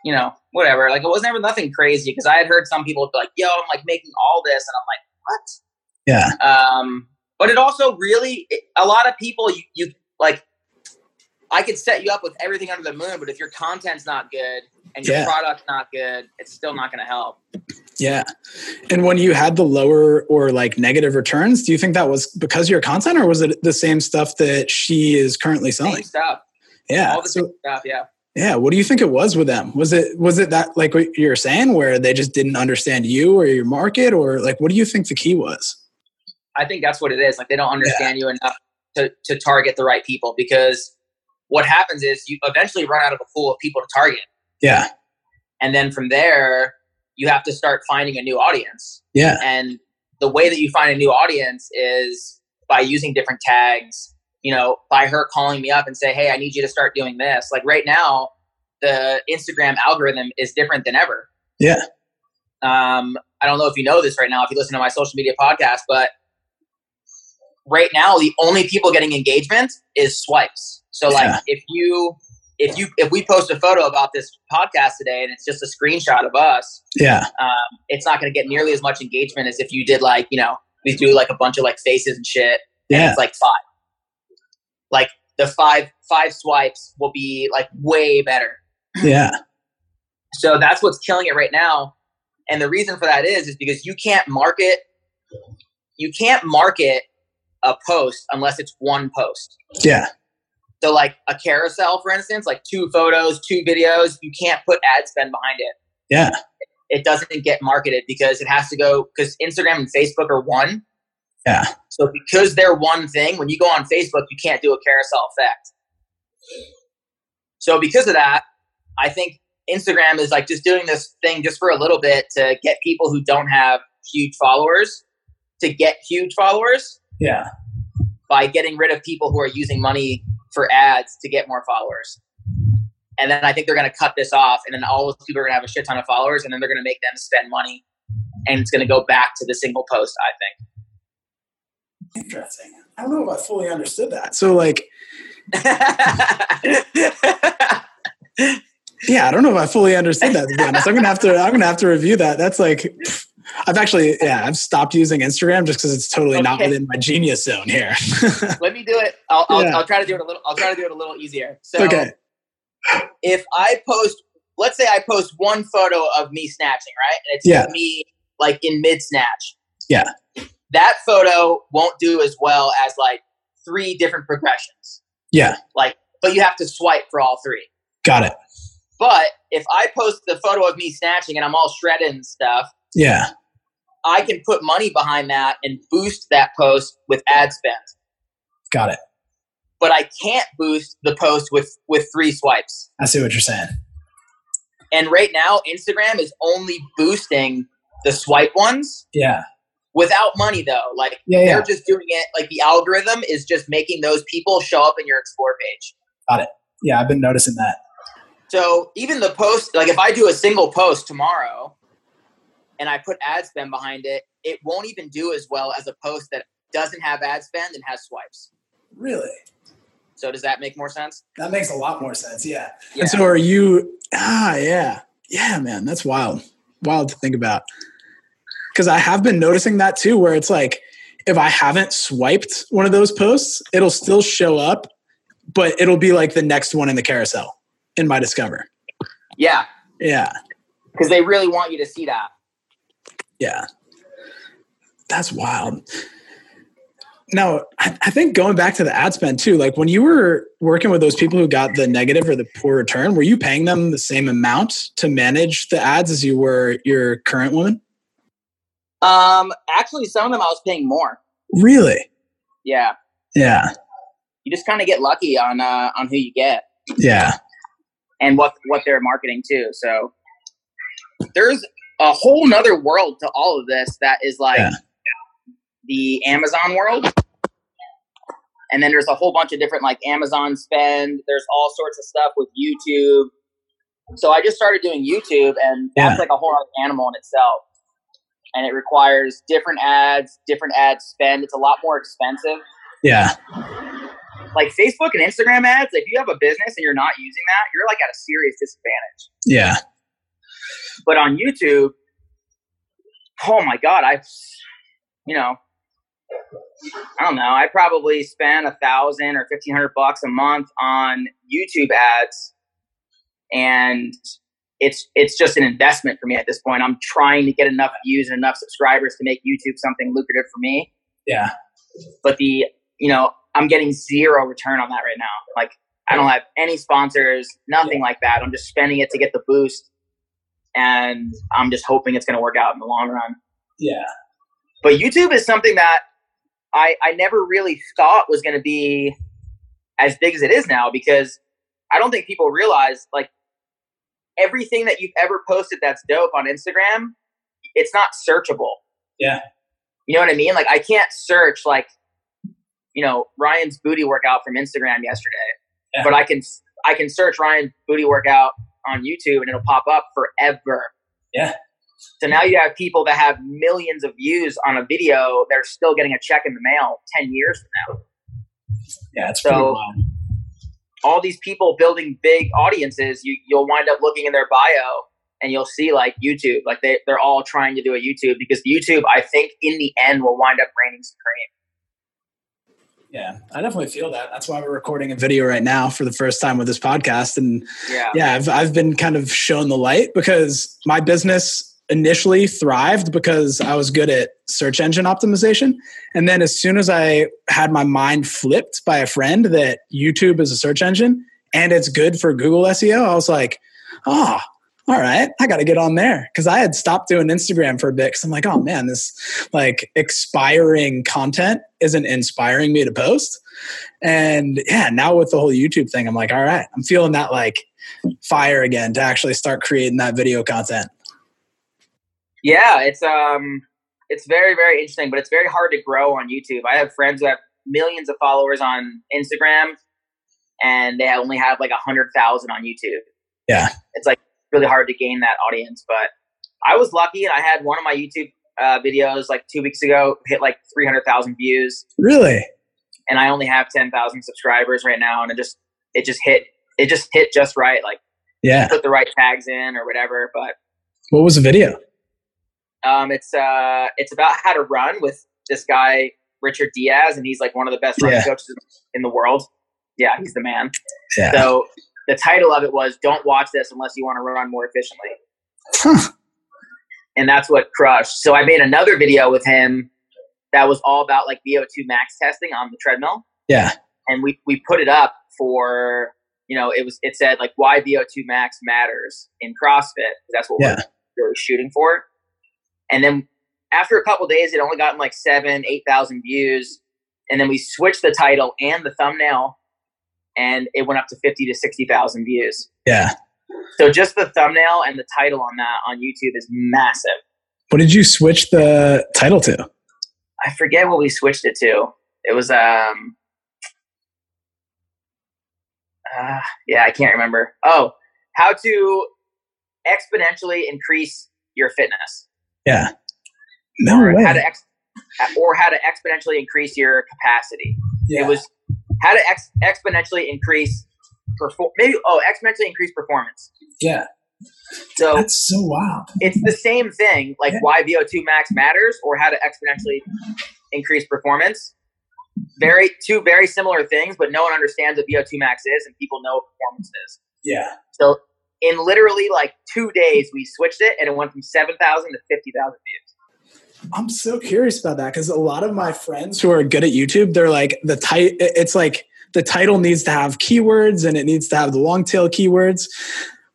you know whatever. Like it was never nothing crazy because I had heard some people be like, "Yo, I'm like making all this," and I'm like, "What?" Yeah. Um, but it also really it, a lot of people you, you like. I could set you up with everything under the moon, but if your content's not good and your Yeah. product's not good, it's still not going to help. Yeah. And when you had the lower or like negative returns, do you think that was because of your content or was it the same stuff that she is currently Same selling? stuff. Yeah. all the So stuff. Yeah. yeah, what do you think it was with them? Was it was it that like what you're saying where they just didn't understand you or your market or like what do you think the key was? I think that's what it is. Like they don't understand you enough to, to target the right people because what happens is you eventually run out of a pool of people to target. Yeah. And then from there, you have to start finding a new audience. Yeah. And the way that you find a new audience is by using different tags, you know, by her calling me up and say, Hey, I need you to start doing this. Like right now, the Instagram algorithm is different than ever. Yeah. Um, I don't know if you know this right now, if you listen to my social media podcast, but right now the only people getting engagement is swipes. So like Yeah. if you if you if we post a photo about this podcast today and it's just a screenshot of us, Yeah. um, it's not going to get nearly as much engagement as if you did like you know we do like a bunch of like faces and shit. And Yeah. it's like five. Like the five five swipes will be like way better. Yeah. So that's what's killing it right now. And the reason for that is is because you can't market you can't market a post unless it's one post. Yeah. So like a carousel for instance, like two photos, two videos, you can't put ad spend behind it. Yeah. It doesn't get marketed because it has to go cuz Instagram and Facebook are one. Yeah. So because they're one thing, when you go on Facebook, you can't do a carousel effect. So because of that, I think Instagram is like just doing this thing just for a little bit to get people who don't have huge followers to get huge followers Yeah. by getting rid of people who are using money for ads to get more followers. And then I think they're going to cut this off, and then all those people are going to have a shit ton of followers, and then they're going to make them spend money, and it's going to go back to the single post. I Interesting. I don't know if I fully understood that. So like, <laughs> yeah, I don't know if I fully understood that. To be honest, I'm gonna have to. I'm gonna have to review that. That's like, pff, I've actually, yeah, I've stopped using Instagram just because it's totally not within my genius zone here. <laughs> Let me do it. I'll, I'll, Yeah. I'll try to do it a little. I'll try to do it a little easier. So okay. if I post, let's say I post one photo of me snatching, right? And it's Yeah. me like in mid snatch. Yeah. That photo won't do as well as like three different progressions. Yeah. Like, but you have to swipe for all three. Got it. But if I post the photo of me snatching and I'm all shredded and stuff, Yeah. I can put money behind that and boost that post with ad spend. Got it. But I can't boost the post with with three swipes. I see what you're saying. And right now, Instagram is only boosting the swipe ones Yeah. Without money, though. Like Yeah, they're just doing it. Like the algorithm is just making those people show up in your explore page. Got it. Yeah. I've been noticing that. So even the post, like if I do a single post tomorrow, and I put ad spend behind it, it won't even do as well as a post that doesn't have ad spend and has swipes. Really? So does that make more sense? That makes a lot more sense. Yeah. Yeah. And so are you ah yeah. Yeah, man, that's wild. Wild to think about. Cuz I have been noticing that too where it's like if I haven't swiped one of those posts, it'll still show up, but it'll be like the next one in the carousel in my discover. Yeah, Yeah. because they really want you to see that. Yeah. That's wild. Now, I, I think going back to the ad spend too, like when you were working with those people who got the negative or the poor return, were you paying them the same amount to manage the ads as you were your current woman? Um, actually, some of them I was paying more. Really? Yeah, Yeah. you just kind of get lucky on uh, on who you get Yeah. and what what they're marketing too. So there's a whole nother world to all of this that is like Yeah. the Amazon world. And then there's a whole bunch of different like Amazon spend. There's all sorts of stuff with YouTube. So I just started doing YouTube and that's Yeah. like a whole other animal in itself. And it requires different ads, different ad spend. It's a lot more expensive. Yeah. Like Facebook and Instagram ads, if you have a business and you're not using that, you're like at a serious disadvantage. Yeah. But on YouTube, oh my god, I've you know, I don't know, I probably spend a thousand or fifteen hundred bucks a month on YouTube ads, and it's it's just an investment for me at this point. I'm trying to get enough views and enough subscribers to make YouTube something lucrative for me. Yeah. But the you know, I'm getting zero return on that right now. Like I don't have any sponsors, nothing like that. I'm just spending it to get the boost and I'm just hoping it's going to work out in the long run. Yeah. But YouTube is something that I I never really thought was going to be as big as it is now because I don't think people realize like everything that you've ever posted that's dope on Instagram, it's not searchable. Yeah. You know what I mean? Like I can't search like, you know, Ryan's booty workout from Instagram yesterday, Yeah. but I can I can search Ryan booty workout on YouTube and it'll pop up forever. Yeah. So now you have people that have millions of views on a video. They're still getting a check in the mail ten years from now. Yeah, it's So- pretty wild. All these people building big audiences, you you'll wind up looking in their bio and you'll see like YouTube, like they they're all trying to do a YouTube because YouTube, I think, in the end will wind up reigning supreme. Yeah, I definitely feel that. That's why we're recording a video right now for the first time with this podcast. And Yeah, yeah, I've, I've been kind of shown the light because my business initially thrived because I was good at search engine optimization. And then as soon as I had my mind flipped by a friend that YouTube is a search engine and it's good for Google SEO, I was like, oh, all right, I got to get on there because I had stopped doing Instagram for a bit because I'm like, oh man, this like expiring content isn't inspiring me to post. And yeah, now with the whole YouTube thing, I'm like, all right, I'm feeling that like fire again to actually start creating that video content. Yeah, it's um, it's very very interesting, but it's very hard to grow on YouTube. I have friends who have millions of followers on Instagram, and they only have like a hundred thousand on YouTube. Yeah. it's like really hard to gain that audience. But I was lucky, and I had one of my YouTube uh, videos like two weeks ago hit like three hundred thousand views. Really? and I only have 10,000 subscribers right now. And it just, it just hit, it just hit just right. Like Yeah. put the right tags in or whatever. But, What was the video? Um, it's, uh, it's about how to run with this guy, Richard Diaz. And he's like one of the best running Yeah. coaches in the world. Yeah. He's the man. Yeah. So the title of it was don't watch this unless you want to run more efficiently. Huh. And that's what crushed. So I made another video with him that was all about like VO2 max testing on the treadmill. Yeah. and we we put it up for you know it was it said like why VO2 max matters in CrossFit that's what Yeah. we're really shooting for. And then after a couple days, it only gotten like seven, eight thousand views, and then we switched the title and the thumbnail, and it went up to fifty to sixty thousand views. Yeah. So just the thumbnail and the title on that on YouTube is massive. What did you switch the title to? I forget what we switched it to. It was um uh, yeah, I can't remember. Oh, how to exponentially increase your fitness. Yeah. No or way. how to ex- or how to exponentially increase your capacity. yeah. It was how to ex- exponentially increase perform maybe oh, exponentially increase performance. yeah. So That's so wild. it's the same thing, like Yeah. why VO2 max matters or how to exponentially increase performance. Very two very similar things, but no one understands what VO2 max is, and people know what performance is. Yeah. So in literally like two days, we switched it, and it went from seven thousand to fifty thousand views. I'm so curious about that because a lot of my friends who are good at YouTube, they're like the title. It's like the title needs to have keywords and it needs to have the long tail keywords.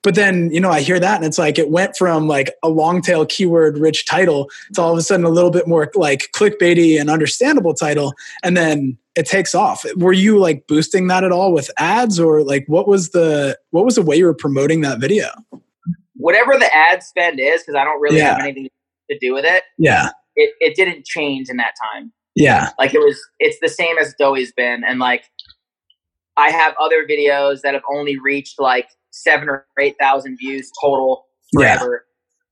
But then you know I hear that and it's like it went from like a long tail keyword rich title to all of a sudden a little bit more like clickbaity and understandable title, and then it takes off. Were you like boosting that at all with ads or like what was the what was the way you were promoting that video? Whatever the ad spend is, because I don't really have anything to do with it, Yeah, it, it didn't change in that time. yeah, Like it was, it's the same as it's always been. And like, I have other videos that have only reached like seven or eight thousand views total yeah, forever.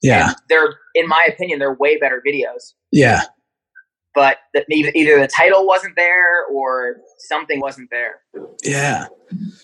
yeah, And they're, in my opinion, they're way better videos. yeah. But the, either, either the title wasn't there or something wasn't there. Yeah.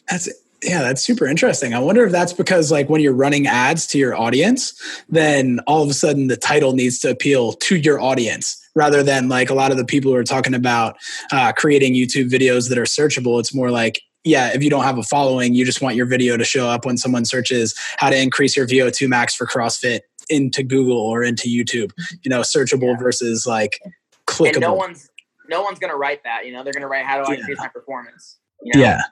That's yeah, that's super interesting. I wonder if that's because like when you're running ads to your audience, then all of a sudden the title needs to appeal to your audience rather than like a lot of the people who are talking about uh, creating YouTube videos that are searchable. It's more like yeah, if you don't have a following, you just want your video to show up when someone searches how to increase your VO2 max for CrossFit into Google or into YouTube. Mm-hmm. You know, searchable Yeah. versus like clickable. And no one's no one's gonna write that. You know, they're gonna write how do I Yeah. increase my performance. You know? yeah,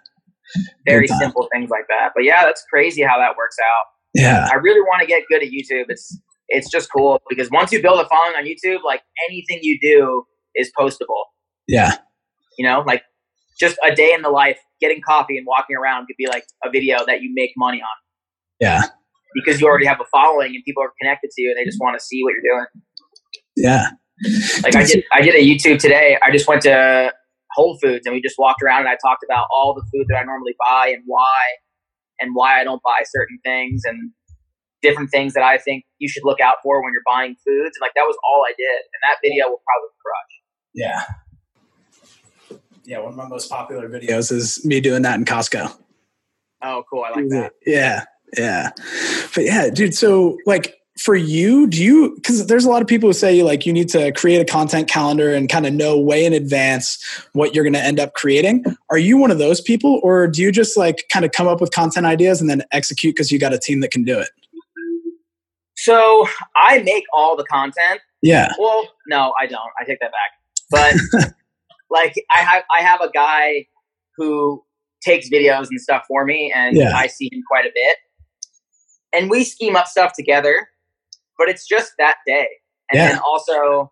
very simple things like that. But yeah, that's crazy how that works out. yeah, I really want to get good at YouTube. It's it's just cool because once you build a following on YouTube, like anything you do is postable. yeah, You know, like just a day in the life, getting coffee and walking around could be like a video that you make money on. yeah. because you already have a following and people are connected to you and they just want to see what you're doing. Yeah. Like I did, I did a YouTube today. I just went to Whole Foods and we just walked around and I talked about all the food that I normally buy and why, and why I don't buy certain things and different things that I think you should look out for when you're buying foods. And like that was all I did, and that video will probably crush. Yeah. Yeah, one of my most popular videos is me doing that in Costco. Oh, cool! I like that. Yeah, yeah, but yeah, dude. So like for you, do you because there's a lot of people who say like you need to create a content calendar and kind of know way in advance what you're going to end up creating. Are you one of those people, or do you just like kind of come up with content ideas and then execute because you got a team that can do it? So I make all the content. Yeah. Well, no, I don't. I take that back. But <laughs> like I have I have a guy who takes videos and stuff for me, and Yeah. I see him quite a bit, and we scheme up stuff together. But it's just that day, and Yeah. then also.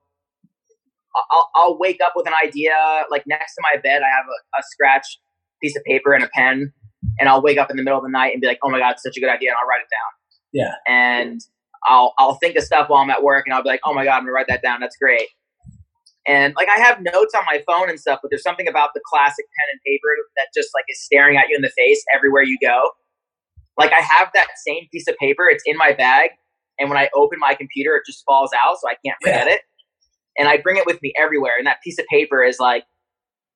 I'll, I'll wake up with an idea like next to my bed i have a, a scratch piece of paper and a pen and i'll wake up in the middle of the night and be like oh my god it's such a good idea and i'll write it down Yeah. and I'll I'll think of stuff while I'm at work, and I'll be like, "Oh my god, I'm gonna write that down. That's great." And like I have notes on my phone and stuff, but there's something about the classic pen and paper that just like is staring at you in the face everywhere you go. Like I have that same piece of paper; it's in my bag, and when I open my computer, it just falls out, so I can't forget it. And I bring it with me everywhere. And that piece of paper is like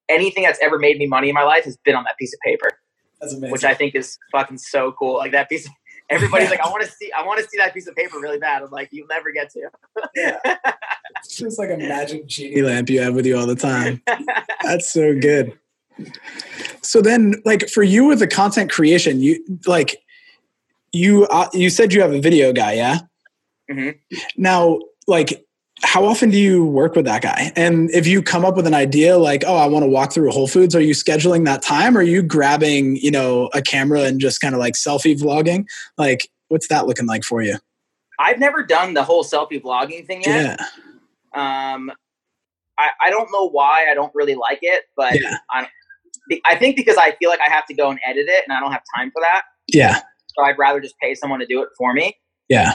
anything that's ever made me money in my life has been on that piece of paper That's amazing. which I think is fucking so cool. Like that piece. Of, everybody's like, <laughs> I want to see, I want to see that piece of paper really bad. I'm like, you'll never get to. yeah. <laughs> It's just like a magic genie lamp you have with you all the time. <laughs> That's so good. So then, like for you with the content creation, you like you uh, you said you have a video guy, yeah. Mhm. Now, like, how often do you work with that guy? And if you come up with an idea, like, oh, I want to walk through Whole Foods, are you scheduling that time? Or are you grabbing, you know, a camera and just kind of like selfie vlogging? Like, what's that looking like for you? I've never done the whole selfie vlogging thing yet. Yeah, Um, I, I don't know why I don't really like it, but Yeah. I, I think because I feel like I have to go and edit it, and I don't have time for that. yeah, So I'd rather just pay someone to do it for me. yeah,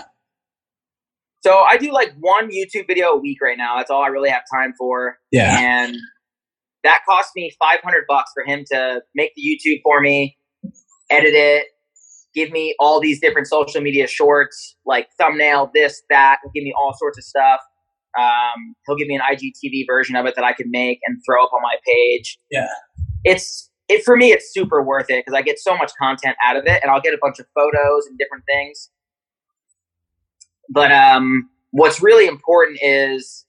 So I do like one YouTube video a week right now. That's all I really have time for. yeah, and that cost me 500 bucks for him to make the youtube for me edit it give me all these different social media shorts like thumbnail this that he'll give me all sorts of stuff um, he'll give me an igtv version of it that i can make and throw up on my page Yeah. it's it for me it's super worth it because i get so much content out of it and i'll get a bunch of photos and different things but um, what's really important is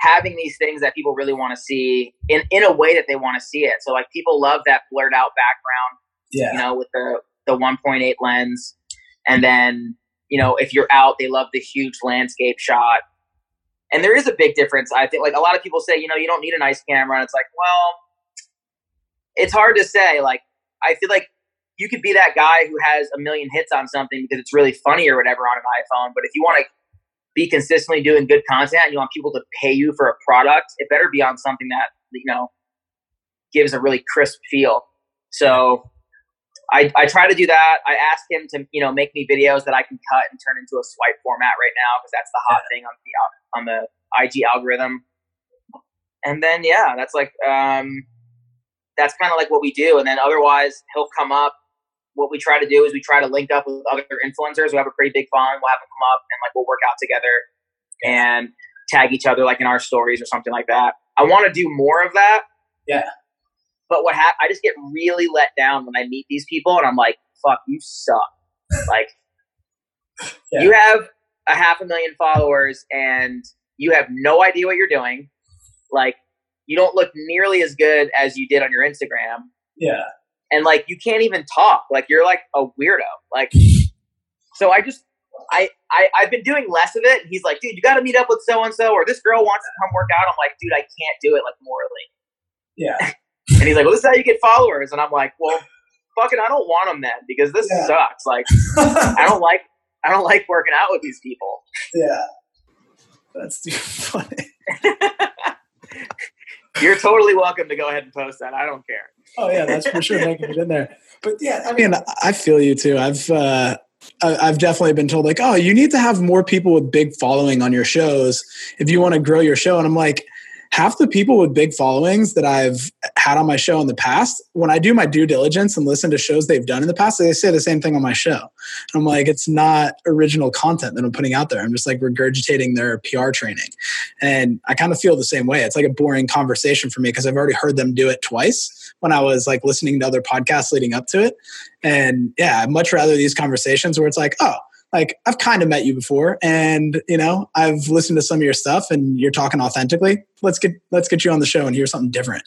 having these things that people really want to see in, in a way that they want to see it. So like people love that blurred out background, yeah, you know, with the, the 1.8 lens. And then, you know, if you're out, they love the huge landscape shot. And there is a big difference. I think like a lot of people say, you know, you don't need a nice camera. And it's like, well, it's hard to say. Like, I feel like you could be that guy who has a million hits on something because it's really funny or whatever on an iPhone. But if you want to be consistently doing good content and you want people to pay you for a product, it better be on something that, you know, gives a really crisp feel. So I, I try to do that. I ask him to, you know, make me videos that I can cut and turn into a swipe format right now because that's the hot thing on the on the IG algorithm. And then yeah, that's like um that's kind of like what we do. And then otherwise he'll come up. What we try to do is we try to link up with other influencers who have a pretty big following. We'll have them come up and like we'll work out together and tag each other like in our stories or something like that. I want to do more of that. Yeah. But what hap- I just get really let down when I meet these people and I'm like, fuck, you suck. <laughs> like Yeah. you have a half a million followers and you have no idea what you're doing. Like you don't look nearly as good as you did on your Instagram yeah, and like you can't even talk. Like you're like a weirdo. Like so i just I, I i've been doing less of it. And he's like dude you got to meet up with so and so or this girl wants to come work out. I'm like dude i can't do it like morally. Yeah, <laughs> and he's like well this is how you get followers. And i'm like well fucking i don't want them then because this Yeah. sucks. Like <laughs> i don't like i don't like working out with these people. Yeah. That's too <laughs> funny. You're totally welcome to go ahead and post that i don't care Oh yeah, that's for sure making it in there. But yeah, I mean, I feel you too. I've uh, I've definitely been told like, oh, you need to have more people with big following on your shows if you want to grow your show. And I'm like, half the people with big followings that I've had on my show in the past, when I do my due diligence and listen to shows they've done in the past, they say the same thing on my show. I'm like, it's not original content that I'm putting out there. I'm just like regurgitating their PR training. And I kind of feel the same way. It's like a boring conversation for me because I've already heard them do it twice when I was like listening to other podcasts leading up to it. And yeah, I'd much rather these conversations where it's like, oh, like I've kind of met you before and you know, I've listened to some of your stuff and you're talking authentically. Let's get let's get you on the show and hear something different.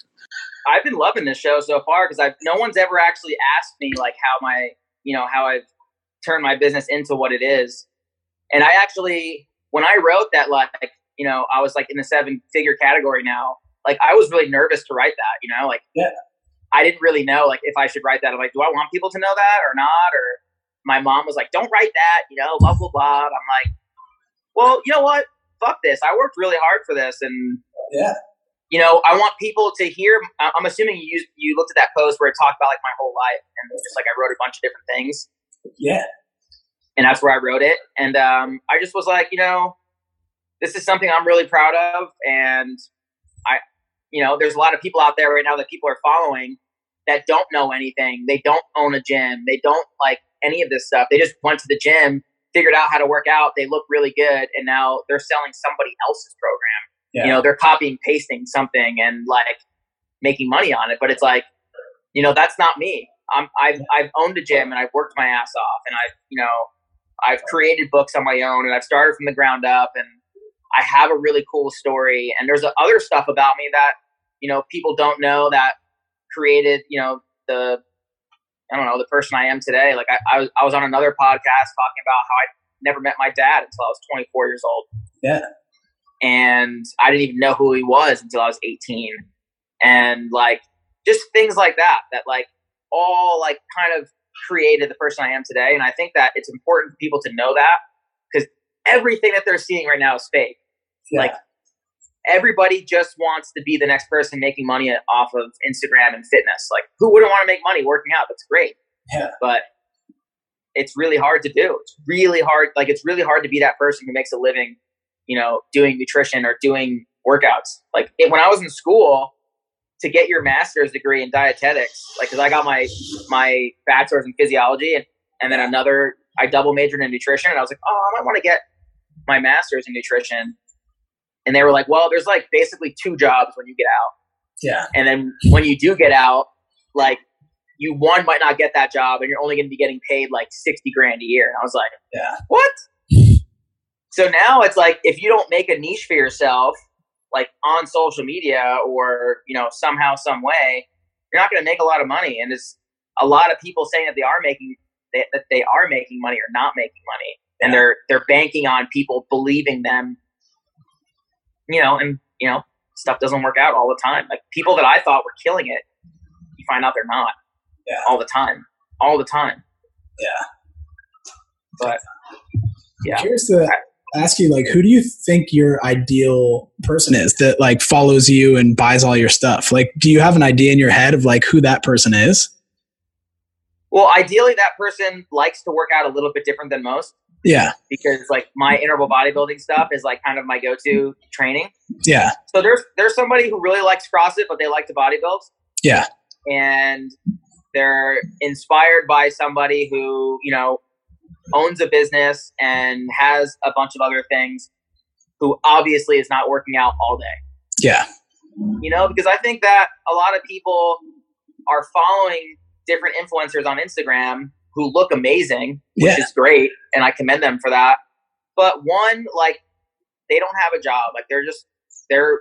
I've been loving this show so far because I've no one's ever actually asked me like how my you know how I've turned my business into what it is. And I actually when I wrote that like you know I was like in the seven figure category now like I was really nervous to write that you know like yeah. I didn't really know like if I should write that I'm like do I want people to know that or not or my mom was like, don't write that, you know, blah, blah, blah. I'm like, well, you know what? Fuck this. I worked really hard for this. And, yeah. you know, I want people to hear. I'm assuming you you looked at that post where it talked about like my whole life and just like I wrote a bunch of different things. Yeah. And that's where I wrote it. And um, I just was like, you know, this is something I'm really proud of. And I, you know, there's a lot of people out there right now that people are following that don't know anything. They don't own a gym. They don't like any of this stuff. They just went to the gym, figured out how to work out. They look really good, and now they're selling somebody else's program. Yeah. You know, they're copying, pasting something, and like making money on it. But it's like, you know, that's not me. I'm, I've I've owned a gym and I've worked my ass off, and I've you know, I've created books on my own, and I've started from the ground up, and I have a really cool story. And there's other stuff about me that you know people don't know that created you know the I don't know, the person I am today. Like I, I was, I was on another podcast talking about how I never met my dad until I was 24 years old. Yeah. And I didn't even know who he was until I was 18. And like, just things like that, that like all like kind of created the person I am today. And I think that it's important for people to know that because everything that they're seeing right now is fake. Yeah. Like everybody just wants to be the next person making money off of Instagram and fitness. Like, who wouldn't want to make money working out? That's great. Yeah. But it's really hard to do. It's really hard. Like, it's really hard to be that person who makes a living, you know, doing nutrition or doing workouts. Like, it, when I was in school, to get your master's degree in dietetics, like, because I got my my bachelor's in physiology and, and then another, I double majored in nutrition, and I was like, oh, I might want to get my master's in nutrition and they were like, well, there's like basically two jobs when you get out. Yeah. And then when you do get out, like you one might not get that job and you're only going to be getting paid like 60 grand a year. And I was like, yeah. What? So now it's like if you don't make a niche for yourself, like on social media or, you know, somehow, some way, you're not going to make a lot of money. And there's a lot of people saying that they are making that they are making money or not making money. And they're they're banking on people believing them you know, and you know, stuff doesn't work out all the time. Like people that I thought were killing it, you find out they're not. Yeah. All the time. All the time. Yeah. But yeah. I'm curious to ask you, like, who do you think your ideal person is that like follows you and buys all your stuff? Like, do you have an idea in your head of like who that person is? Well, ideally, that person likes to work out a little bit different than most. Yeah. Because like my interval bodybuilding stuff is like kind of my go-to training. Yeah. So there's there's somebody who really likes CrossFit, but they like to bodybuild. Yeah. And they're inspired by somebody who you know owns a business and has a bunch of other things, who obviously is not working out all day. Yeah. You know, because I think that a lot of people are following different influencers on Instagram who look amazing, which yeah. is great, and I commend them for that. But one, like, they don't have a job. Like, they're just they're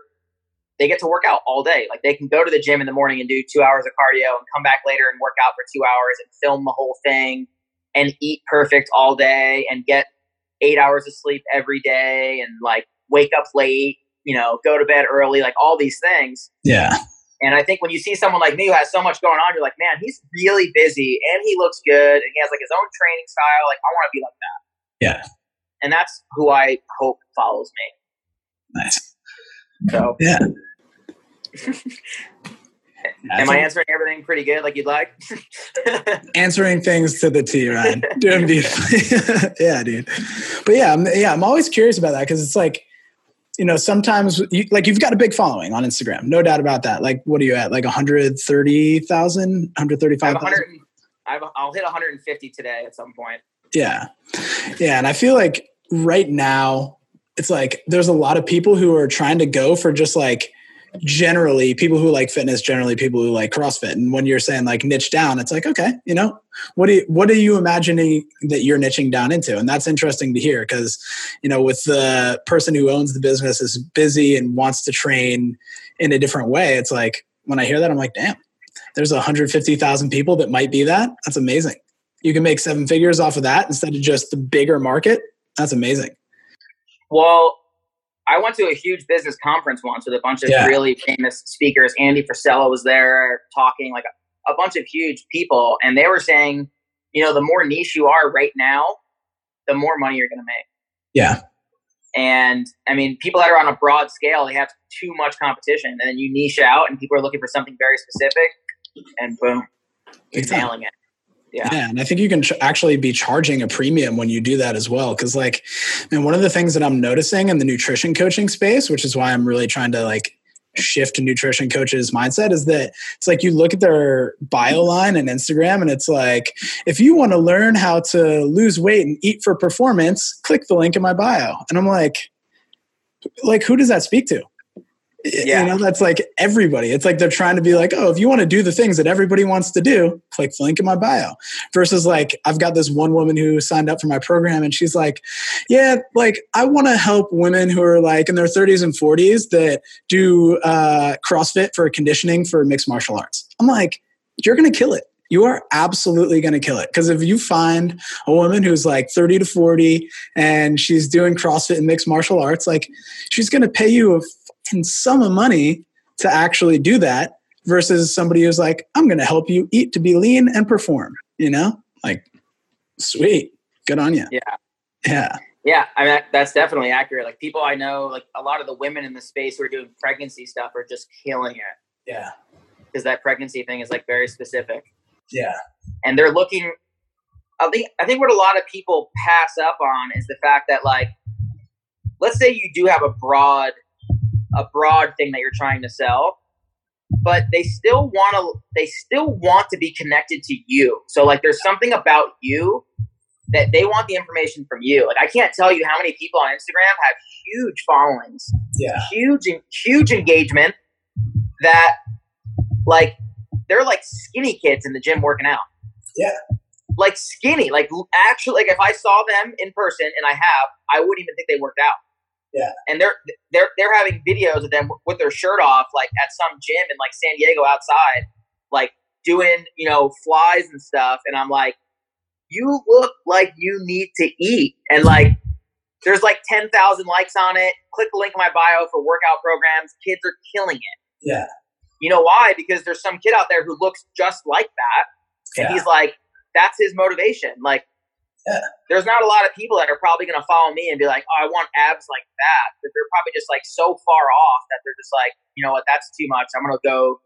they get to work out all day. Like, they can go to the gym in the morning and do two hours of cardio, and come back later and work out for two hours and film the whole thing, and eat perfect all day, and get eight hours of sleep every day, and like wake up late, you know, go to bed early, like all these things. Yeah. And I think when you see someone like me who has so much going on, you're like, man, he's really busy and he looks good and he has like his own training style. Like, I want to be like that. Yeah. And that's who I hope follows me. Nice. So, yeah. <laughs> Am I answering everything pretty good, like you'd like? <laughs> answering things to the T, Ryan. <laughs> Doing beautifully. yeah, dude. But yeah, I'm, yeah, I'm always curious about that because it's like, you know, sometimes you, like you've got a big following on Instagram, no doubt about that. Like, what are you at? Like 130,000, 135,000? I'll hit 150 today at some point. Yeah. Yeah. And I feel like right now, it's like there's a lot of people who are trying to go for just like generally people who like fitness generally people who like crossfit. And when you're saying like niche down it's like okay you know what do you, what are you imagining that you're niching down into? And that's interesting to hear because you know with the person who owns the business is busy and wants to train in a different way it's like when i hear that i'm like damn there's 150000 people that might be that? That's amazing. You can make seven figures off of that instead of just the bigger market? That's amazing. Well I went to a huge business conference once with a bunch of yeah. really famous speakers. Andy Frisella was there talking, like a, a bunch of huge people, and they were saying, you know, the more niche you are right now, the more money you're going to make. Yeah. And I mean, people that are on a broad scale, they have too much competition, and then you niche out, and people are looking for something very specific, and boom, you're nailing it. Yeah. yeah. and I think you can ch- actually be charging a premium when you do that as well. Cause like, and one of the things that I'm noticing in the nutrition coaching space, which is why I'm really trying to like shift nutrition coaches mindset is that it's like you look at their bio line and Instagram and it's like if you want to learn how to lose weight and eat for performance click the link in my bio and I'm like like who does that speak to yeah. You know, that's like everybody. It's like they're trying to be like, oh, if you want to do the things that everybody wants to do, click the link in my bio. Versus like, I've got this one woman who signed up for my program and she's like, yeah, like I want to help women who are like in their 30s and 40s that do uh, CrossFit for conditioning for mixed martial arts. I'm like, you're to kill it you are absolutely going to kill it. Because if you find a woman who's like 30 to 40 and she's doing CrossFit and mixed martial arts, like she's going to pay you fucking sum of money to actually do that versus somebody who's like, I'm going to help you eat to be lean and perform, you know? Like, sweet. Good on you. Yeah. Yeah. Yeah. I mean, that's definitely accurate. Like, people I know, like a lot of the women in the space who are doing pregnancy stuff are just killing it. Yeah. Because that pregnancy thing is like very specific. Yeah. And they're looking, I think, I think what a lot of people pass up on is the fact that, like, let's say you do have a broad a broad thing that you're trying to sell but they still want to they still want to be connected to you. So like there's something about you that they want the information from you. Like i can't tell you how many people on instagram have huge followings yeah. huge huge engagement that like they're like skinny kids in the gym working out. Yeah. Like skinny like actually like if i saw them in person and i have i wouldn't even think they worked out yeah. And they're they're they're having videos of them with their shirt off, like at some gym in like San Diego outside, like doing you know flies and stuff. And I'm like, you look like you need to eat, and like there's like ten thousand likes on it. Click the link in my bio for workout programs. Kids are killing it. Yeah. You know why? Because there's some kid out there who looks just like that, and yeah. he's like, that's his motivation. Like yeah. There's not a lot of people that are probably going to follow me and be like, "Oh, I want abs like that." But they're probably just like so far off that they're just like, you know what, that's too much. I'm going to go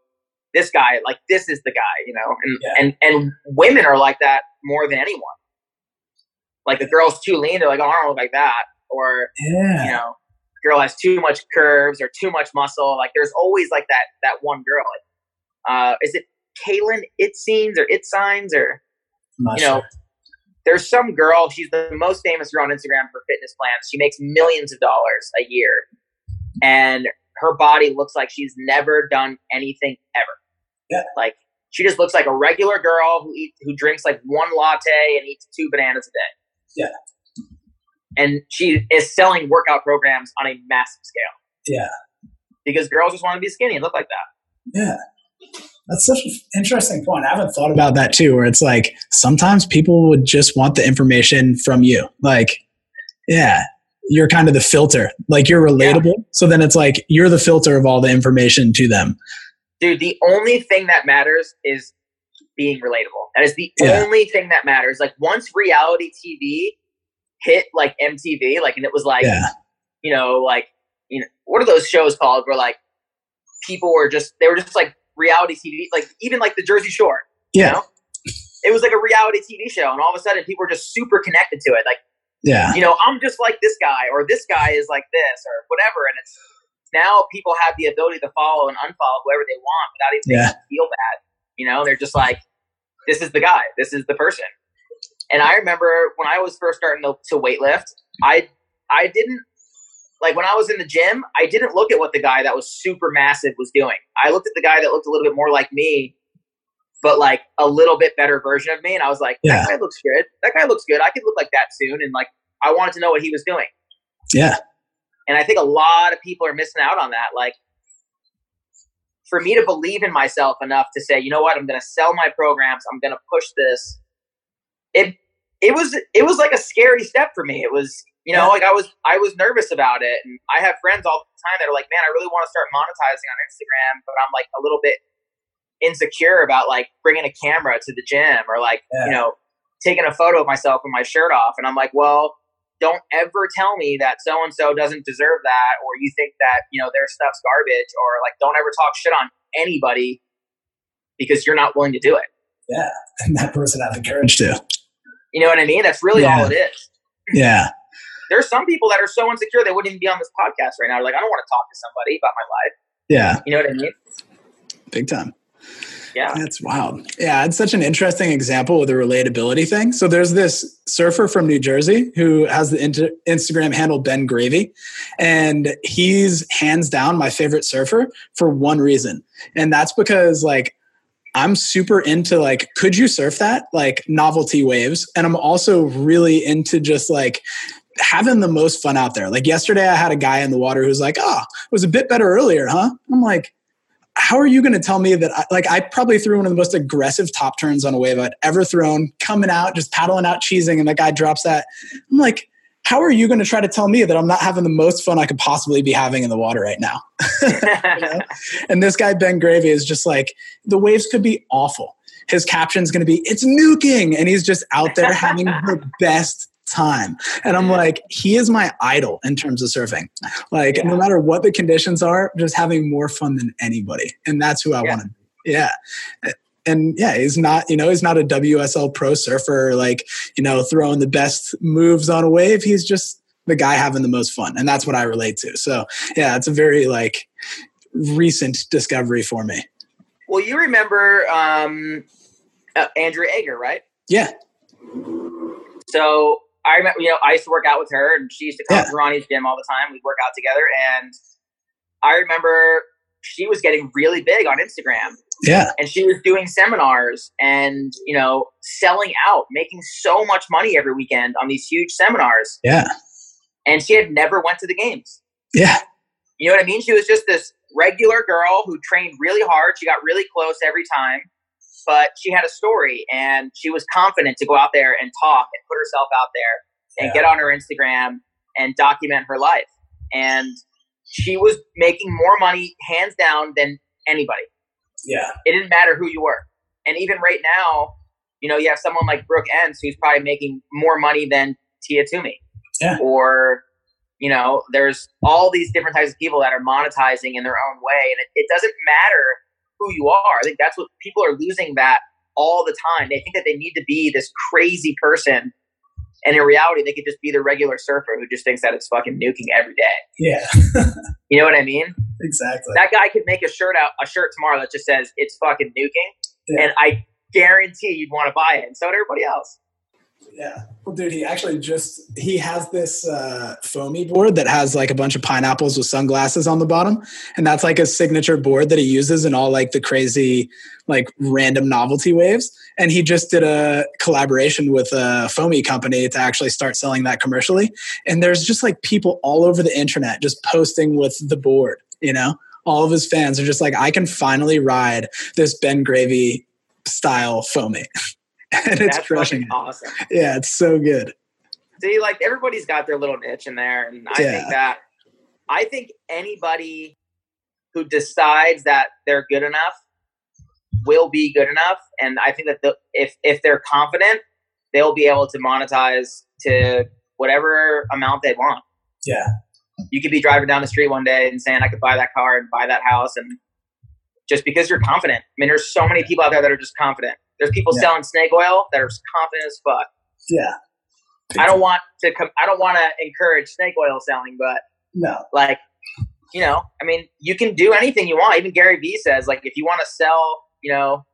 this guy. Like this is the guy, you know. And yeah. and and women are like that more than anyone. Like the girl's too lean, they're like, "Oh, I don't look like that," or yeah. you know, girl has too much curves or too much muscle. Like there's always like that that one girl. Like, uh, is it Kaylin It Scenes or It Signs or you know? Sure there's some girl, she's the most famous girl on Instagram for fitness plans. She makes millions of dollars a year. And her body looks like she's never done anything ever. Yeah. Like she just looks like a regular girl who eats who drinks like one latte and eats two bananas a day. Yeah. And she is selling workout programs on a massive scale. Yeah. Because girls just want to be skinny and look like that. Yeah. That's such an interesting point. I haven't thought about that too, where it's like sometimes people would just want the information from you. Like, yeah, you're kind of the filter. Like you're relatable. Yeah. So then it's like you're the filter of all the information to them. Dude, the only thing that matters is being relatable. That is the yeah. only thing that matters. Like once reality TV hit like MTV, like and it was like yeah. you know, like you know, what are those shows called where like people were just they were just like reality TV, like even like the Jersey Shore. Yeah. You know? It was like a reality TV show, and all of a sudden people were just super connected to it. Like, Yeah. you know, I'm just like this guy, or this guy is like this, or whatever. And it's now people have the ability to follow and unfollow whoever they want without even Yeah. feel bad. You know, they're just like, this is the guy, this is the person. And I remember when I was first starting to, to weightlift, I I didn't like when I was in the gym, I didn't look at what the guy that was super massive was doing. I looked at the guy that looked a little bit more like me, but like a little bit better version of me, and I was like, Yeah. that guy looks good. That guy looks good. I could look like that soon, and like I wanted to know what he was doing. Yeah. And I think a lot of people are missing out on that. Like, for me to believe in myself enough to say, you know what, I'm going to sell my programs. I'm going to push this. It it was it was like a scary step for me. It was you know like I was I was nervous about it, and I have friends all the time that are like, man, I really want to start monetizing on Instagram, but I'm like a little bit insecure about like bringing a camera to the gym or like Yeah. you know taking a photo of myself with my shirt off, and I'm like, well don't ever tell me that so and so doesn't deserve that or you think that you know their stuff's garbage or like don't ever talk shit on anybody because you're not willing to do it yeah And that person had the courage to. you know what i mean that's really Yeah. all it is Yeah. There's some people that are so insecure they wouldn't even be on this podcast right now They're like i don't want to talk to somebody about my life Yeah. you know what i mean Big time. yeah That's wild. Yeah, it's such an interesting example with the relatability thing. So there's this surfer from New Jersey who has the inter- Instagram handle Ben Gravy, and he's hands down my favorite surfer for one reason, and that's because like I'm super into like could you surf that like novelty waves, and I'm also really into just like having the most fun out there. Like yesterday, I had a guy in the water who's like, "Oh, it was a bit better earlier, huh?" I'm like how are you going to tell me that I, like I probably threw one of the most aggressive top turns on a wave I'd ever thrown, coming out, just paddling out, cheesing, and the guy drops that. I'm like, how are you going to try to tell me that I'm not having the most fun I could possibly be having in the water right now? <laughs> know? And this guy Ben Gravy is just like, the waves could be awful. His caption's going to be, "It's nuking," and he's just out there having the <laughs> best time. And I'm like, he is my idol in terms of surfing. Like, Yeah. no matter what the conditions are, just having more fun than anybody. And that's who I Yeah. want to be. Yeah. And yeah, he's not, you know, he's not a WSL pro surfer, like, you know, throwing the best moves on a wave. He's just the guy having the most fun. And that's what I relate to. So yeah, it's a very like recent discovery for me. well you remember um uh, Andrea Ager, right Yeah. So I remember, you know, I used to work out with her, and she used to come Yeah. to Ronnie's gym all the time. We'd work out together, and I remember she was getting really big on Instagram, Yeah. and she was doing seminars and you know selling out, making so much money every weekend on these huge seminars, Yeah. and she had never went to the games. Yeah. You know what I mean? She was just this regular girl who trained really hard. She got really close every time, but she had a story and she was confident to go out there and talk and put herself out there and Yeah. get on her Instagram and document her life. And she was making more money, hands down, than anybody. Yeah. It didn't matter who you were. And even right now, you know, you have someone like Brooke Ence who's probably making more money than Tia Toomey. Yeah. Or, you know, there's all these different types of people that are monetizing in their own way. And it, it doesn't matter who you are. I think that's what people are losing that all the time. They think that they need to be this crazy person. And in reality, they could just be the regular surfer who just thinks that it's fucking nuking every day. Yeah. <laughs> You know what I mean? exactly. That guy could make a shirt out, a shirt tomorrow that just says it's fucking nuking, Yeah. and I guarantee you'd want to buy it, and so would everybody else. Yeah. Well, dude, he actually just he has this uh, foamy board that has like a bunch of pineapples with sunglasses on the bottom, and that's like a signature board that he uses in all like the crazy, like random novelty waves. And he just did a collaboration with a foamy company to actually start selling that commercially. And there's just like people all over the internet just posting with the board. You know, all of his fans are just like, I can finally ride this Ben Gravy style foamy. <laughs> <laughs> and it's That's crushing it. awesome. Yeah, it's so good. See, like everybody's got their little niche in there, and I Yeah. think that I think anybody who decides that they're good enough will be good enough, and I think that the, if if they're confident, they'll be able to monetize to whatever amount they want. Yeah. You could be driving down the street one day and saying, "I could buy that car and buy that house," and just because you're confident. I mean, there's so many people out there that are just confident. There's people Yeah. selling snake oil that are confident as fuck. Yeah. I don't want to com- I don't want to encourage snake oil selling, but No. like you know, I mean, you can do anything you want. Even Gary Vee says like if you want to sell, you know,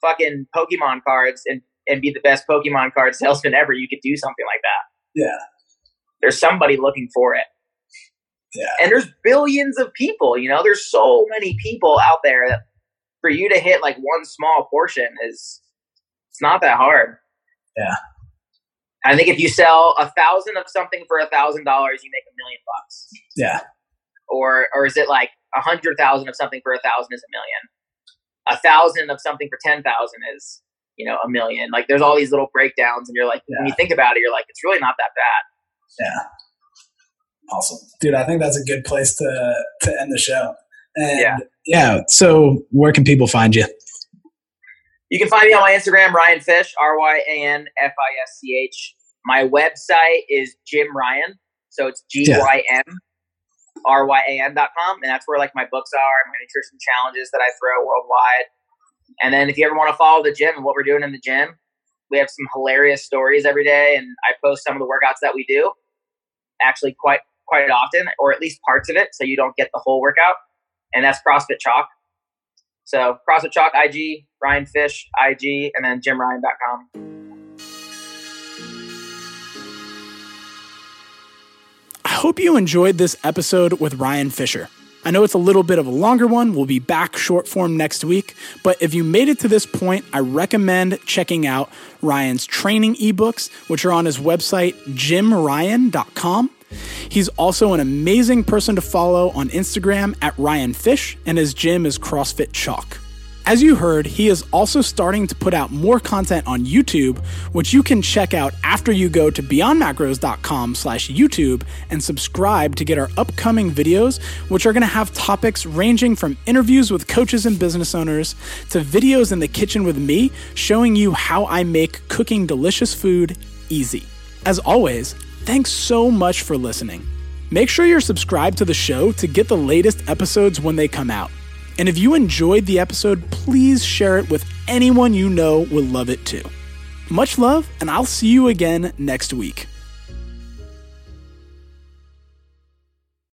fucking Pokemon cards and and be the best Pokemon card <laughs> salesman ever, you could do something like that. Yeah. There's somebody looking for it. Yeah. And there's billions of people, you know, there's so many people out there that for you to hit like one small portion is it's not that hard. Yeah. I think if you sell a thousand of something for a thousand dollars, you make a million bucks. Yeah. Or or is it like a hundred thousand of something for a thousand is a million? A thousand of something for ten thousand is, you know, a million. Like there's all these little breakdowns and you're like when you think about it, you're like, it's really not that bad. Yeah. Awesome. Dude, I think that's a good place to to end the show. And Yeah. yeah. So where can people find you? You can find me on my Instagram, Ryan Fisch, R Y A N F I S C H. My website is Gym Ryan. So it's G Y M R Y A N dot com. And that's where like my books are and my nutrition challenges that I throw worldwide. And then if you ever want to follow the gym and what we're doing in the gym, we have some hilarious stories every day and I post some of the workouts that we do actually quite quite often, or at least parts of it, so you don't get the whole workout. And that's CrossFit Chalk. So CrossFit Chalk IG, Ryan Fisch IG, and then GymRyan.com. I hope you enjoyed this episode with Ryan Fischer. I know it's a little bit of a longer one. We'll be back short form next week. But if you made it to this point, I recommend checking out Ryan's training ebooks, which are on his website, jimryan.com. He's also an amazing person to follow on Instagram at Ryan Fisch, and his gym is CrossFit Chalk. As you heard, he is also starting to put out more content on YouTube, which you can check out after you go to beyondmacros.com slash YouTube and subscribe to get our upcoming videos, which are going to have topics ranging from interviews with coaches and business owners to videos in the kitchen with me showing you how I make cooking delicious food easy. As always, thanks so much for listening. Make sure you're subscribed to the show to get the latest episodes when they come out. And if you enjoyed the episode, please share it with anyone you know will love it too. Much love, and I'll see you again next week.